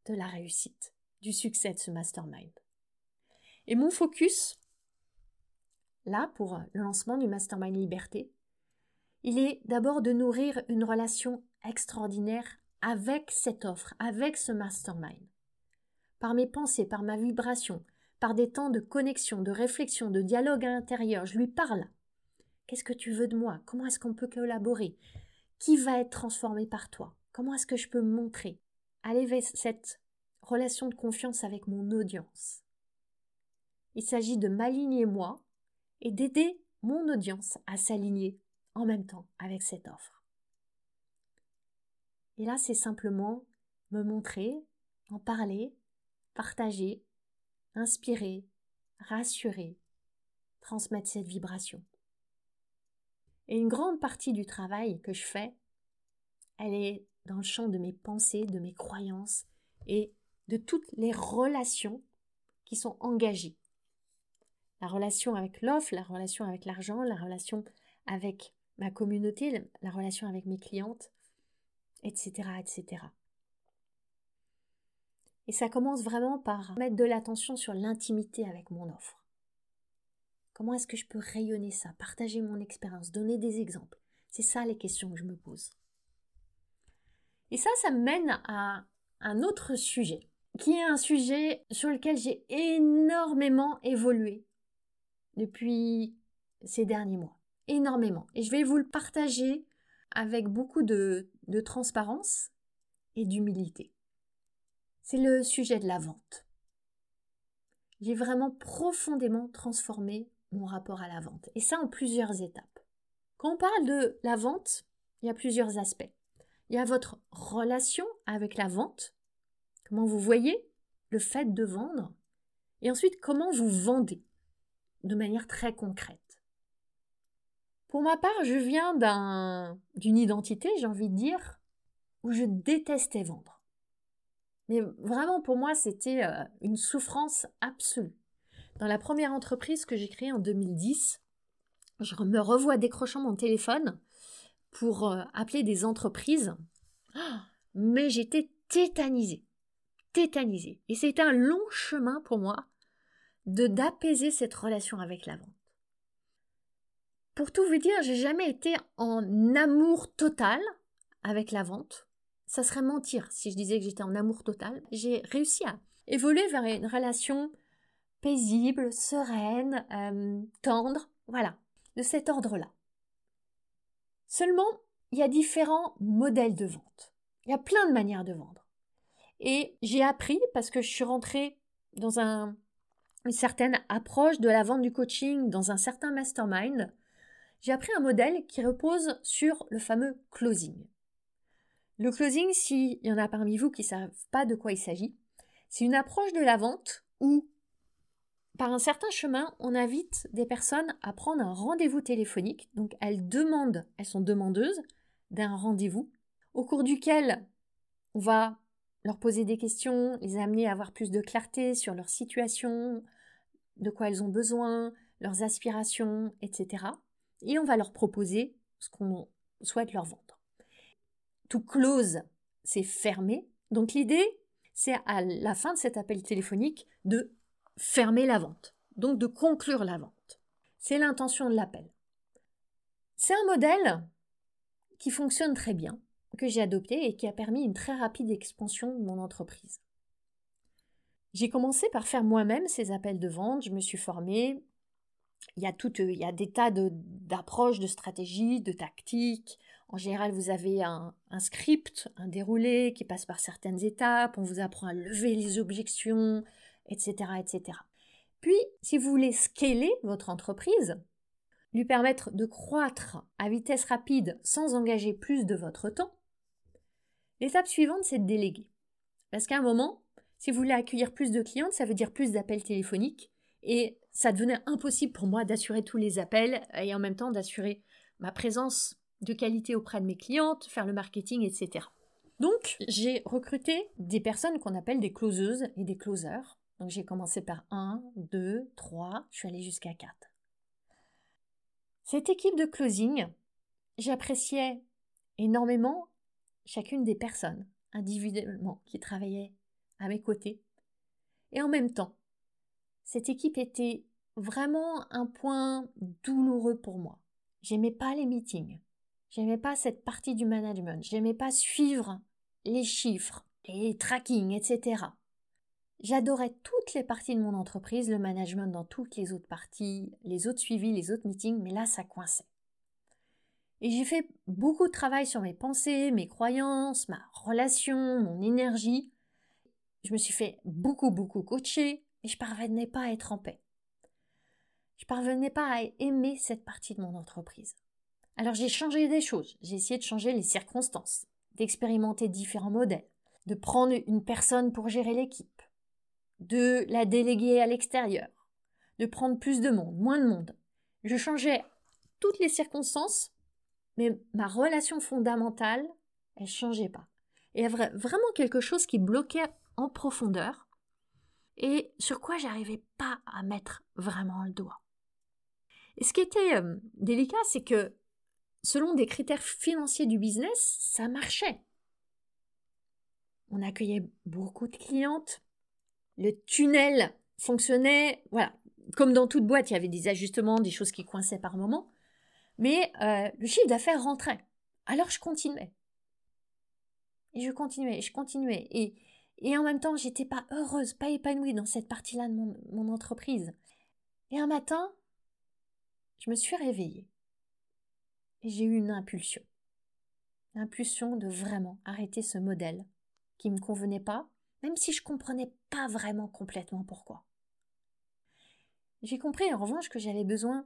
de la réussite, du succès de ce mastermind. Et mon focus, là, pour le lancement du mastermind liberté, il est d'abord de nourrir une relation extraordinaire avec cette offre, avec ce mastermind par mes pensées, par ma vibration, par des temps de connexion, de réflexion, de dialogue à l'intérieur. Je lui parle. Qu'est-ce que tu veux de moi? Comment est-ce qu'on peut collaborer? Qui va être transformé par toi? Comment est-ce que je peux montrer? Aller vers cette relation de confiance avec mon audience. Il s'agit de m'aligner moi et d'aider mon audience à s'aligner en même temps avec cette offre. Et là, c'est simplement me montrer, en parler, partager, inspirer, rassurer, transmettre cette vibration. Et une grande partie du travail que je fais, elle est dans le champ de mes pensées, de mes croyances et de toutes les relations qui sont engagées. La relation avec l'offre, la relation avec l'argent, la relation avec ma communauté, la relation avec mes clientes, etc., etc. Et ça commence vraiment par mettre de l'attention sur l'intimité avec mon offre. Comment est-ce que je peux rayonner ça, partager mon expérience, donner des exemples? C'est ça les questions que je me pose. Et ça, ça mène à un autre sujet, qui est un sujet sur lequel j'ai énormément évolué depuis ces derniers mois. Énormément. Et je vais vous le partager avec beaucoup de transparence et d'humilité. C'est le sujet de la vente. J'ai vraiment profondément transformé mon rapport à la vente. Et ça en plusieurs étapes. Quand on parle de la vente, il y a plusieurs aspects. Il y a votre relation avec la vente, comment vous voyez le fait de vendre, et ensuite comment vous vendez de manière très concrète. Pour ma part, je viens d'une identité, j'ai envie de dire, où je détestais vendre. Mais vraiment, pour moi, c'était euh, une souffrance absolue. Dans la première entreprise que j'ai créée en 2010, je me revois décrochant mon téléphone pour euh, appeler des entreprises. mais j'étais tétanisée. Tétanisée. Et c'était un long chemin pour moi de d'apaiser cette relation avec la vente. Pour tout vous dire, j'ai jamais été en amour total avec la vente. Ça serait mentir si je disais que j'étais en amour total. J'ai réussi à évoluer vers une relation paisible, sereine, euh, tendre, voilà, de cet ordre-là. Seulement, il y a différents modèles de vente. Il y a plein de manières de vendre. Et j'ai appris, parce que je suis rentrée dans une certaine approche de la vente du coaching, dans un certain mastermind, j'ai appris un modèle qui repose sur le fameux closing. Le closing, s'il y en a parmi vous qui ne savent pas de quoi il s'agit, c'est une approche de la vente où par un certain chemin, on invite des personnes à prendre un rendez-vous téléphonique. Donc elles demandent, elles sont demandeuses d'un rendez-vous au cours duquel on va leur poser des questions, les amener à avoir plus de clarté sur leur situation, de quoi elles ont besoin, leurs aspirations, etc. Et on va leur proposer ce qu'on souhaite leur vendre. Tout close, c'est fermé. Donc l'idée, c'est à la fin de cet appel téléphonique de fermer la vente, donc de conclure la vente. C'est l'intention de l'appel. C'est un modèle qui fonctionne très bien, que j'ai adopté et qui a permis une très rapide expansion de mon entreprise. J'ai commencé par faire moi-même ces appels de vente, je me suis formée. Il y a, tout, il y a des tas d'approches, de, stratégies, de tactiques. En général, vous avez un, script, un déroulé qui passe par certaines étapes. On vous apprend à lever les objections, etc., etc. Puis, si vous voulez scaler votre entreprise, lui permettre de croître à vitesse rapide sans engager plus de votre temps, l'étape suivante, c'est de déléguer. Parce qu'à un moment, si vous voulez accueillir plus de clients, ça veut dire plus d'appels téléphoniques, et ça devenait impossible pour moi d'assurer tous les appels et en même temps d'assurer ma présence de qualité auprès de mes clientes, faire le marketing, etc. Donc, j'ai recruté des personnes qu'on appelle des closeuses et des closers donc j'ai commencé par 1, 2, 3, je suis allée jusqu'à 4. Cette équipe de closing, j'appréciais énormément chacune des personnes individuellement qui travaillaient à mes côtés. Et en même temps, cette équipe était vraiment un point douloureux pour moi. J'aimais pas les meetings. J'aimais pas cette partie du management. J'aimais pas suivre les chiffres, les tracking, etc. J'adorais toutes les parties de mon entreprise, le management dans toutes les autres parties, les autres suivis, les autres meetings, mais là, ça coinçait. Et j'ai fait beaucoup de travail sur mes pensées, mes croyances, ma relation, mon énergie. Je me suis fait beaucoup, beaucoup coacher et je parvenais pas à être en paix. Je parvenais pas à aimer cette partie de mon entreprise. Alors j'ai changé des choses. J'ai essayé de changer les circonstances, d'expérimenter différents modèles, de prendre une personne pour gérer l'équipe de la déléguer à l'extérieur, de prendre plus de monde, moins de monde. Je changeais toutes les circonstances, mais ma relation fondamentale, elle changeait pas. Il y avait vraiment quelque chose qui bloquait en profondeur et sur quoi j'arrivais pas à mettre vraiment le doigt. Et ce qui était euh, délicat, c'est que selon des critères financiers du business, ça marchait. On accueillait beaucoup de clientes, le tunnel fonctionnait, voilà, comme dans toute boîte, il y avait des ajustements, des choses qui coinçaient par moment, mais euh, le chiffre d'affaires rentrait. Alors je continuais. Et je continuais, je continuais. Et, en même temps, j'étais pas heureuse, pas épanouie dans cette partie-là de mon entreprise. Et un matin, je me suis réveillée. J'ai eu une impulsion. L'impulsion de vraiment arrêter ce modèle qui ne me convenait pas, même si je comprenais pas vraiment complètement pourquoi. J'ai compris en revanche que j'avais besoin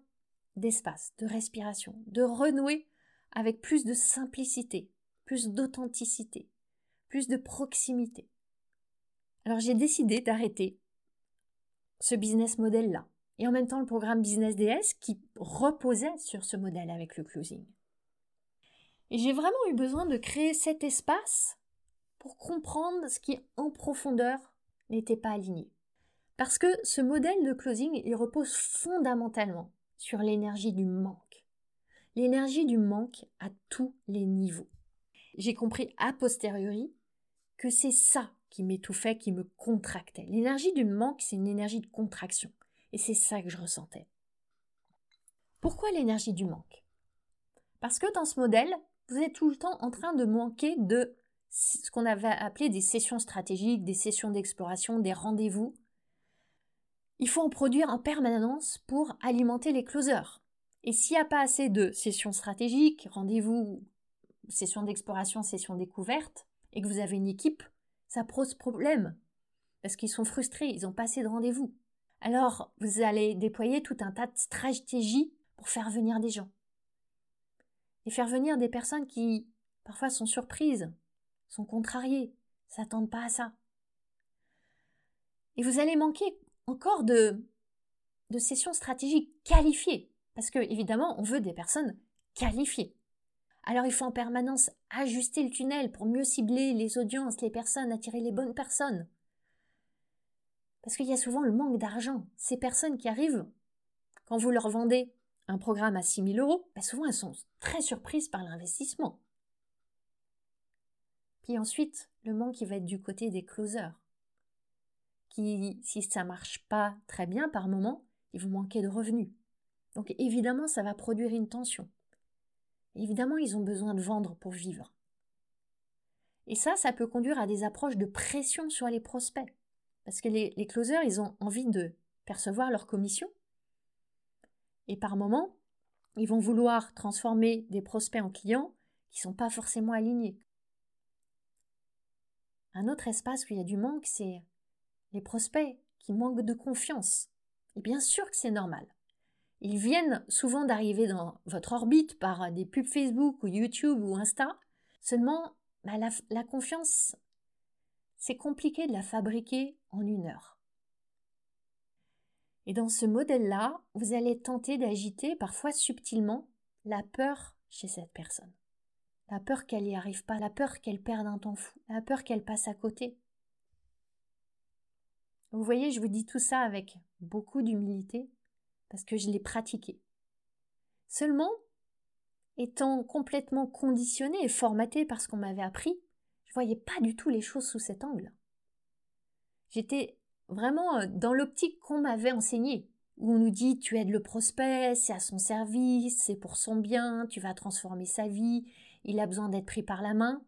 d'espace, de respiration, de renouer avec plus de simplicité, plus d'authenticité, plus de proximité. Alors j'ai décidé d'arrêter ce business model-là et en même temps le programme Business DS qui reposait sur ce modèle avec le closing. Et j'ai vraiment eu besoin de créer cet espace pour comprendre ce qui en profondeur n'était pas aligné. Parce que ce modèle de closing, il repose fondamentalement sur l'énergie du manque. L'énergie du manque à tous les niveaux. J'ai compris a posteriori que c'est ça qui m'étouffait, qui me contractait. L'énergie du manque, c'est une énergie de contraction. Et c'est ça que je ressentais. Pourquoi l'énergie du manque? Parce que dans ce modèle, vous êtes tout le temps en train de manquer de ce qu'on avait appelé des sessions stratégiques, des sessions d'exploration, des rendez-vous. Il faut en produire en permanence pour alimenter les closers. Et s'il n'y a pas assez de sessions stratégiques, rendez-vous, sessions d'exploration, sessions découverte, et que vous avez une équipe, ça pose problème. Parce qu'ils sont frustrés, ils n'ont pas assez de rendez-vous. Alors, vous allez déployer tout un tas de stratégies pour faire venir des gens. Et faire venir des personnes qui, parfois, sont surprises, sont contrariées, s'attendent pas à ça. Et vous allez manquer encore de, de sessions stratégiques qualifiées. Parce que, évidemment, on veut des personnes qualifiées. Alors il faut en permanence ajuster le tunnel pour mieux cibler les audiences, les personnes, attirer les bonnes personnes. Parce qu'il y a souvent le manque d'argent. Ces personnes qui arrivent, quand vous leur vendez un programme à 6 000 euros, bah, souvent elles sont très surprises par l'investissement. Puis ensuite, le manque va être du côté des closers. Qui, si ça marche pas très bien par moment, ils vont manquer de revenus. Donc évidemment, ça va produire une tension. Évidemment, ils ont besoin de vendre pour vivre. Et ça, ça peut conduire à des approches de pression sur les prospects. Parce que les, closers, ils ont envie de percevoir leur commission. Et par moment, ils vont vouloir transformer des prospects en clients qui ne sont pas forcément alignés. Un autre espace où il y a du manque, c'est les prospects qui manquent de confiance. Et bien sûr que c'est normal. Ils viennent souvent d'arriver dans votre orbite par des pubs Facebook ou YouTube ou Insta. Seulement, bah, la confiance, c'est compliqué de la fabriquer en une heure. Et dans ce modèle-là, vous allez tenter d'agiter, parfois subtilement, la peur chez cette personne. La peur qu'elle n'y arrive pas, la peur qu'elle perde un temps fou, la peur qu'elle passe à côté. Vous voyez, je vous dis tout ça avec beaucoup d'humilité, parce que je l'ai pratiqué. Seulement, étant complètement conditionné et formaté par ce qu'on m'avait appris, je voyais pas du tout les choses sous cet angle. J'étais vraiment euh, dans l'optique qu'on m'avait enseignée, où on nous dit tu aides le prospect, c'est à son service, c'est pour son bien, tu vas transformer sa vie, il a besoin d'être pris par la main.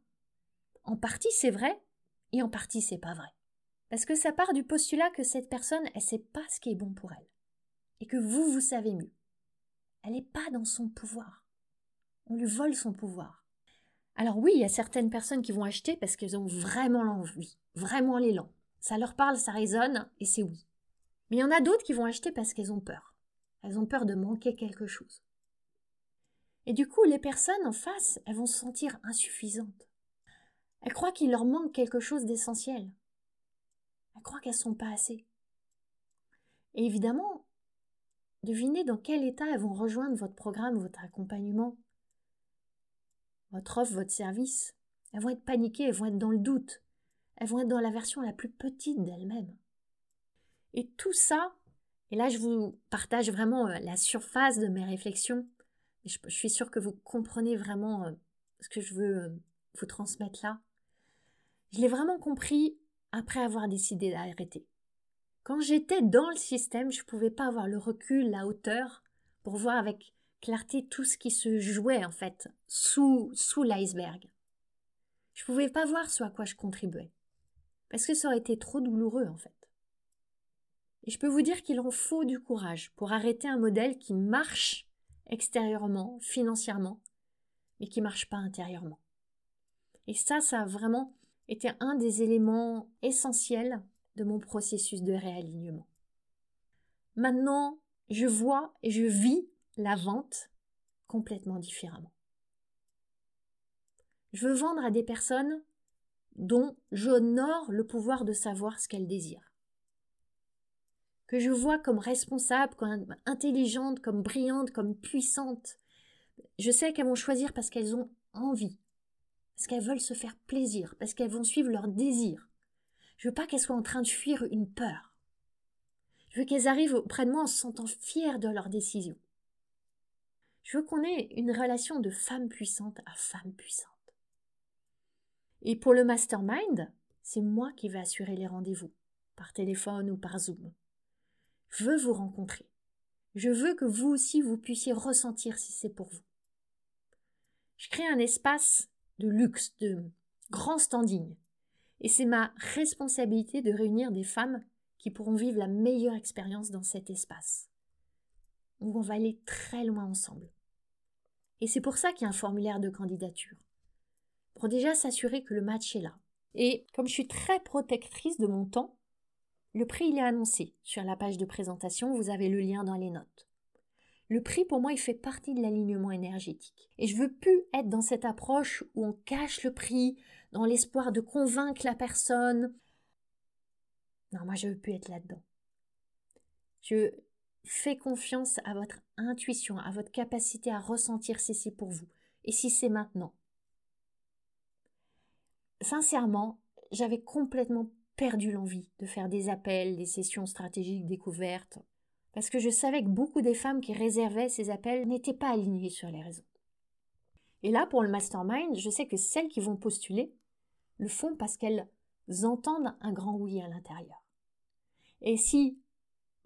En partie c'est vrai, et en partie c'est pas vrai. Parce que ça part du postulat que cette personne, elle sait pas ce qui est bon pour elle. Et que vous, vous savez mieux. Elle n'est pas dans son pouvoir. On lui vole son pouvoir. Alors oui, il y a certaines personnes qui vont acheter parce qu'elles ont vraiment l'envie, vraiment l'élan. Ça leur parle, ça résonne, et c'est oui. Mais il y en a d'autres qui vont acheter parce qu'elles ont peur. Elles ont peur de manquer quelque chose. Et du coup, les personnes en face, elles vont se sentir insuffisantes. Elles croient qu'il leur manque quelque chose d'essentiel. Elles croient qu'elles ne sont pas assez. Et évidemment, devinez dans quel état elles vont rejoindre votre programme, votre accompagnement votre offre, votre service, elles vont être paniquées, elles vont être dans le doute, elles vont être dans la version la plus petite d'elles-mêmes. Et tout ça, et là je vous partage vraiment euh, la surface de mes réflexions, je, suis sûre que vous comprenez vraiment euh, ce que je veux euh, vous transmettre là. Je l'ai vraiment compris après avoir décidé d'arrêter. Quand j'étais dans le système, je ne pouvais pas avoir le recul, la hauteur, pour voir avec clarté tout ce qui se jouait en fait sous, sous l'iceberg. Je pouvais pas voir ce à quoi je contribuais. Parce que ça aurait été trop douloureux, en fait. Et je peux vous dire qu'il en faut du courage pour arrêter un modèle qui marche extérieurement, financièrement, mais qui marche pas intérieurement. Et ça, ça a vraiment été un des éléments essentiels de mon processus de réalignement. Maintenant, je vois et je vis la vente complètement différemment. Je veux vendre à des personnes dont j'honore le pouvoir de savoir ce qu'elles désirent. Que je vois comme responsables, comme intelligentes, comme brillantes, comme puissantes. Je sais qu'elles vont choisir parce qu'elles ont envie, parce qu'elles veulent se faire plaisir, parce qu'elles vont suivre leurs désirs. Je veux pas qu'elles soient en train de fuir une peur. Je veux qu'elles arrivent auprès de moi en se sentant fières de leurs décisions. Je veux qu'on ait une relation de femme puissante à femme puissante. Et pour le mastermind, c'est moi qui vais assurer les rendez-vous, par téléphone ou par Zoom. Je veux vous rencontrer. Je veux que vous aussi vous puissiez ressentir si c'est pour vous. Je crée un espace de luxe, de grand standing. Et c'est ma responsabilité de réunir des femmes qui pourront vivre la meilleure expérience dans cet espace. Où on va aller très loin ensemble. Et c'est pour ça qu'il y a un formulaire de candidature. Pour déjà s'assurer que le match est là. Et comme je suis très protectrice de mon temps, le prix il est annoncé sur la page de présentation, vous avez le lien dans les notes. Le prix, pour moi, il fait partie de l'alignement énergétique. Et je veux plus être dans cette approche où on cache le prix, dans l'espoir de convaincre la personne. Non, moi, je veux plus être là-dedans. Je fais confiance à votre intuition, à votre capacité à ressentir si c'est pour vous. Et si c'est maintenant. Sincèrement, j'avais complètement perdu l'envie de faire des appels, des sessions stratégiques découvertes, parce que je savais que beaucoup des femmes qui réservaient ces appels n'étaient pas alignées sur les raisons. Et là, pour le mastermind, je sais que celles qui vont postuler le font parce qu'elles entendent un grand oui à l'intérieur. Et si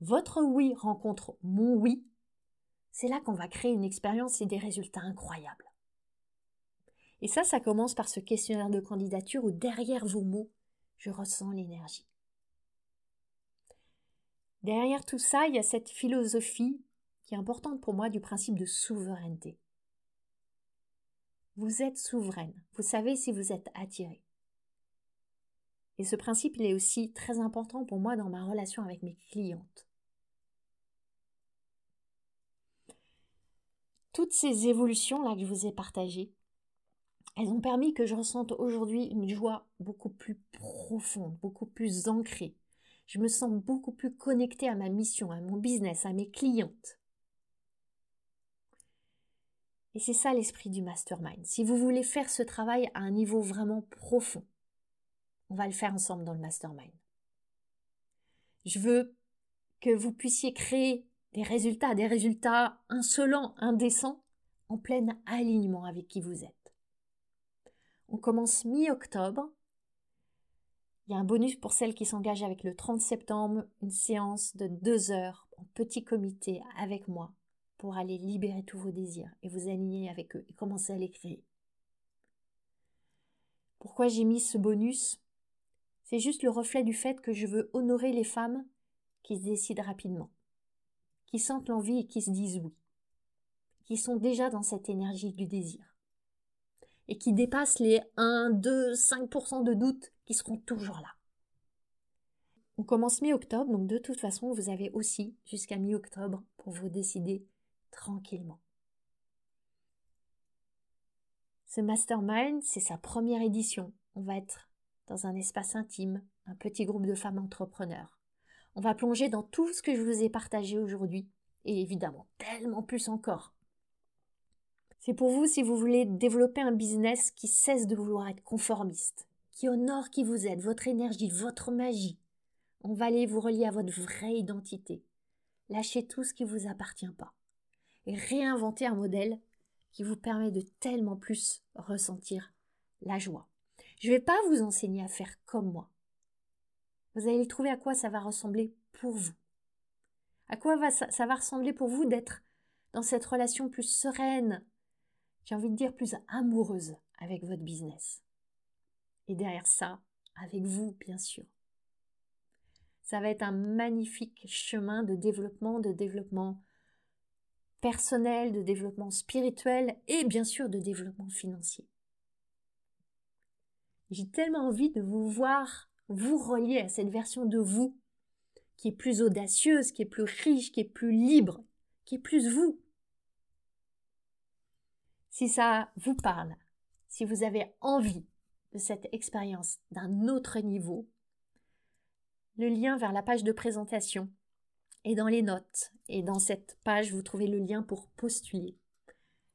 votre oui rencontre mon oui, c'est là qu'on va créer une expérience et des résultats incroyables. Et ça, ça commence par ce questionnaire de candidature où derrière vos mots, je ressens l'énergie. Derrière tout ça, il y a cette philosophie qui est importante pour moi du principe de souveraineté. Vous êtes souveraine, vous savez si vous êtes attiré. Et ce principe, il est aussi très important pour moi dans ma relation avec mes clientes. Toutes ces évolutions-là que je vous ai partagées, elles ont permis que je ressente aujourd'hui une joie beaucoup plus profonde, beaucoup plus ancrée, je me sens beaucoup plus connectée à ma mission, à mon business, à mes clientes. Et c'est ça l'esprit du mastermind. Si vous voulez faire ce travail à un niveau vraiment profond, on va le faire ensemble dans le mastermind. Je veux que vous puissiez créer des résultats, des résultats insolents, indécents, en plein alignement avec qui vous êtes. On commence mi-octobre il y a un bonus pour celles qui s'engagent avec le 30 septembre, une séance de deux heures en petit comité avec moi pour aller libérer tous vos désirs et vous aligner avec eux et commencer à les créer. Pourquoi j'ai mis ce bonus? C'est juste le reflet du fait que je veux honorer les femmes qui se décident rapidement, qui sentent l'envie et qui se disent oui, qui sont déjà dans cette énergie du désir et qui dépassent les 1, 2, 5% de doute qui seront toujours là. On commence mi-octobre, donc de toute façon, vous avez aussi jusqu'à mi-octobre pour vous décider tranquillement. Ce mastermind, c'est sa première édition. On va être dans un espace intime, un petit groupe de femmes entrepreneurs. On va plonger dans tout ce que je vous ai partagé aujourd'hui, et évidemment tellement plus encore. C'est pour vous si vous voulez développer un business qui cesse de vouloir être conformiste, qui honore qui vous êtes, votre énergie, votre magie. On va aller vous relier à votre vraie identité. Lâchez tout ce qui ne vous appartient pas. Et réinventer un modèle qui vous permet de tellement plus ressentir la joie. Je ne vais pas vous enseigner à faire comme moi. Vous allez trouver à quoi ça va ressembler pour vous. À quoi va ça, ça va ressembler pour vous d'être dans cette relation plus sereine, j'ai envie de dire plus amoureuse avec votre business. Et derrière ça, avec vous, bien sûr. Ça va être un magnifique chemin de développement, de développement personnel, de développement spirituel et bien sûr de développement financier. J'ai tellement envie de vous voir vous relier à cette version de vous qui est plus audacieuse, qui est plus riche, qui est plus libre, qui est plus vous. Si ça vous parle, si vous avez envie de cette expérience d'un autre niveau, le lien vers la page de présentation est dans les notes. Et dans cette page, vous trouvez le lien pour postuler.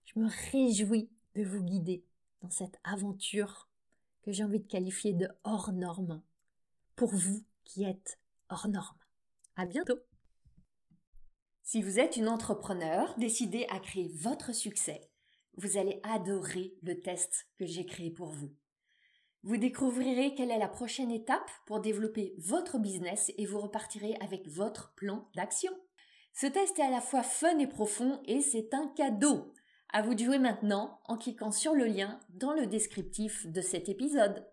Je me réjouis de vous guider dans cette aventure que j'ai envie de qualifier de hors norme pour vous qui êtes hors norme. À bientôt! Si vous êtes une entrepreneur décidée à créer votre succès, vous allez adorer le test que j'ai créé pour vous. Vous découvrirez quelle est la prochaine étape pour développer votre business et vous repartirez avec votre plan d'action. Ce test est à la fois fun et profond et c'est un cadeau. À vous de jouer maintenant en cliquant sur le lien dans le descriptif de cet épisode.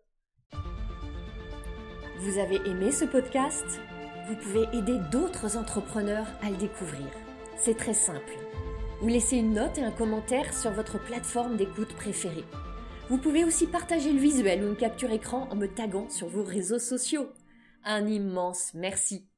Vous avez aimé ce podcast? Vous pouvez aider d'autres entrepreneurs à le découvrir. C'est très simple. Vous laissez une note et un commentaire sur votre plateforme d'écoute préférée. Vous pouvez aussi partager le visuel ou une capture écran en me taguant sur vos réseaux sociaux. Un immense merci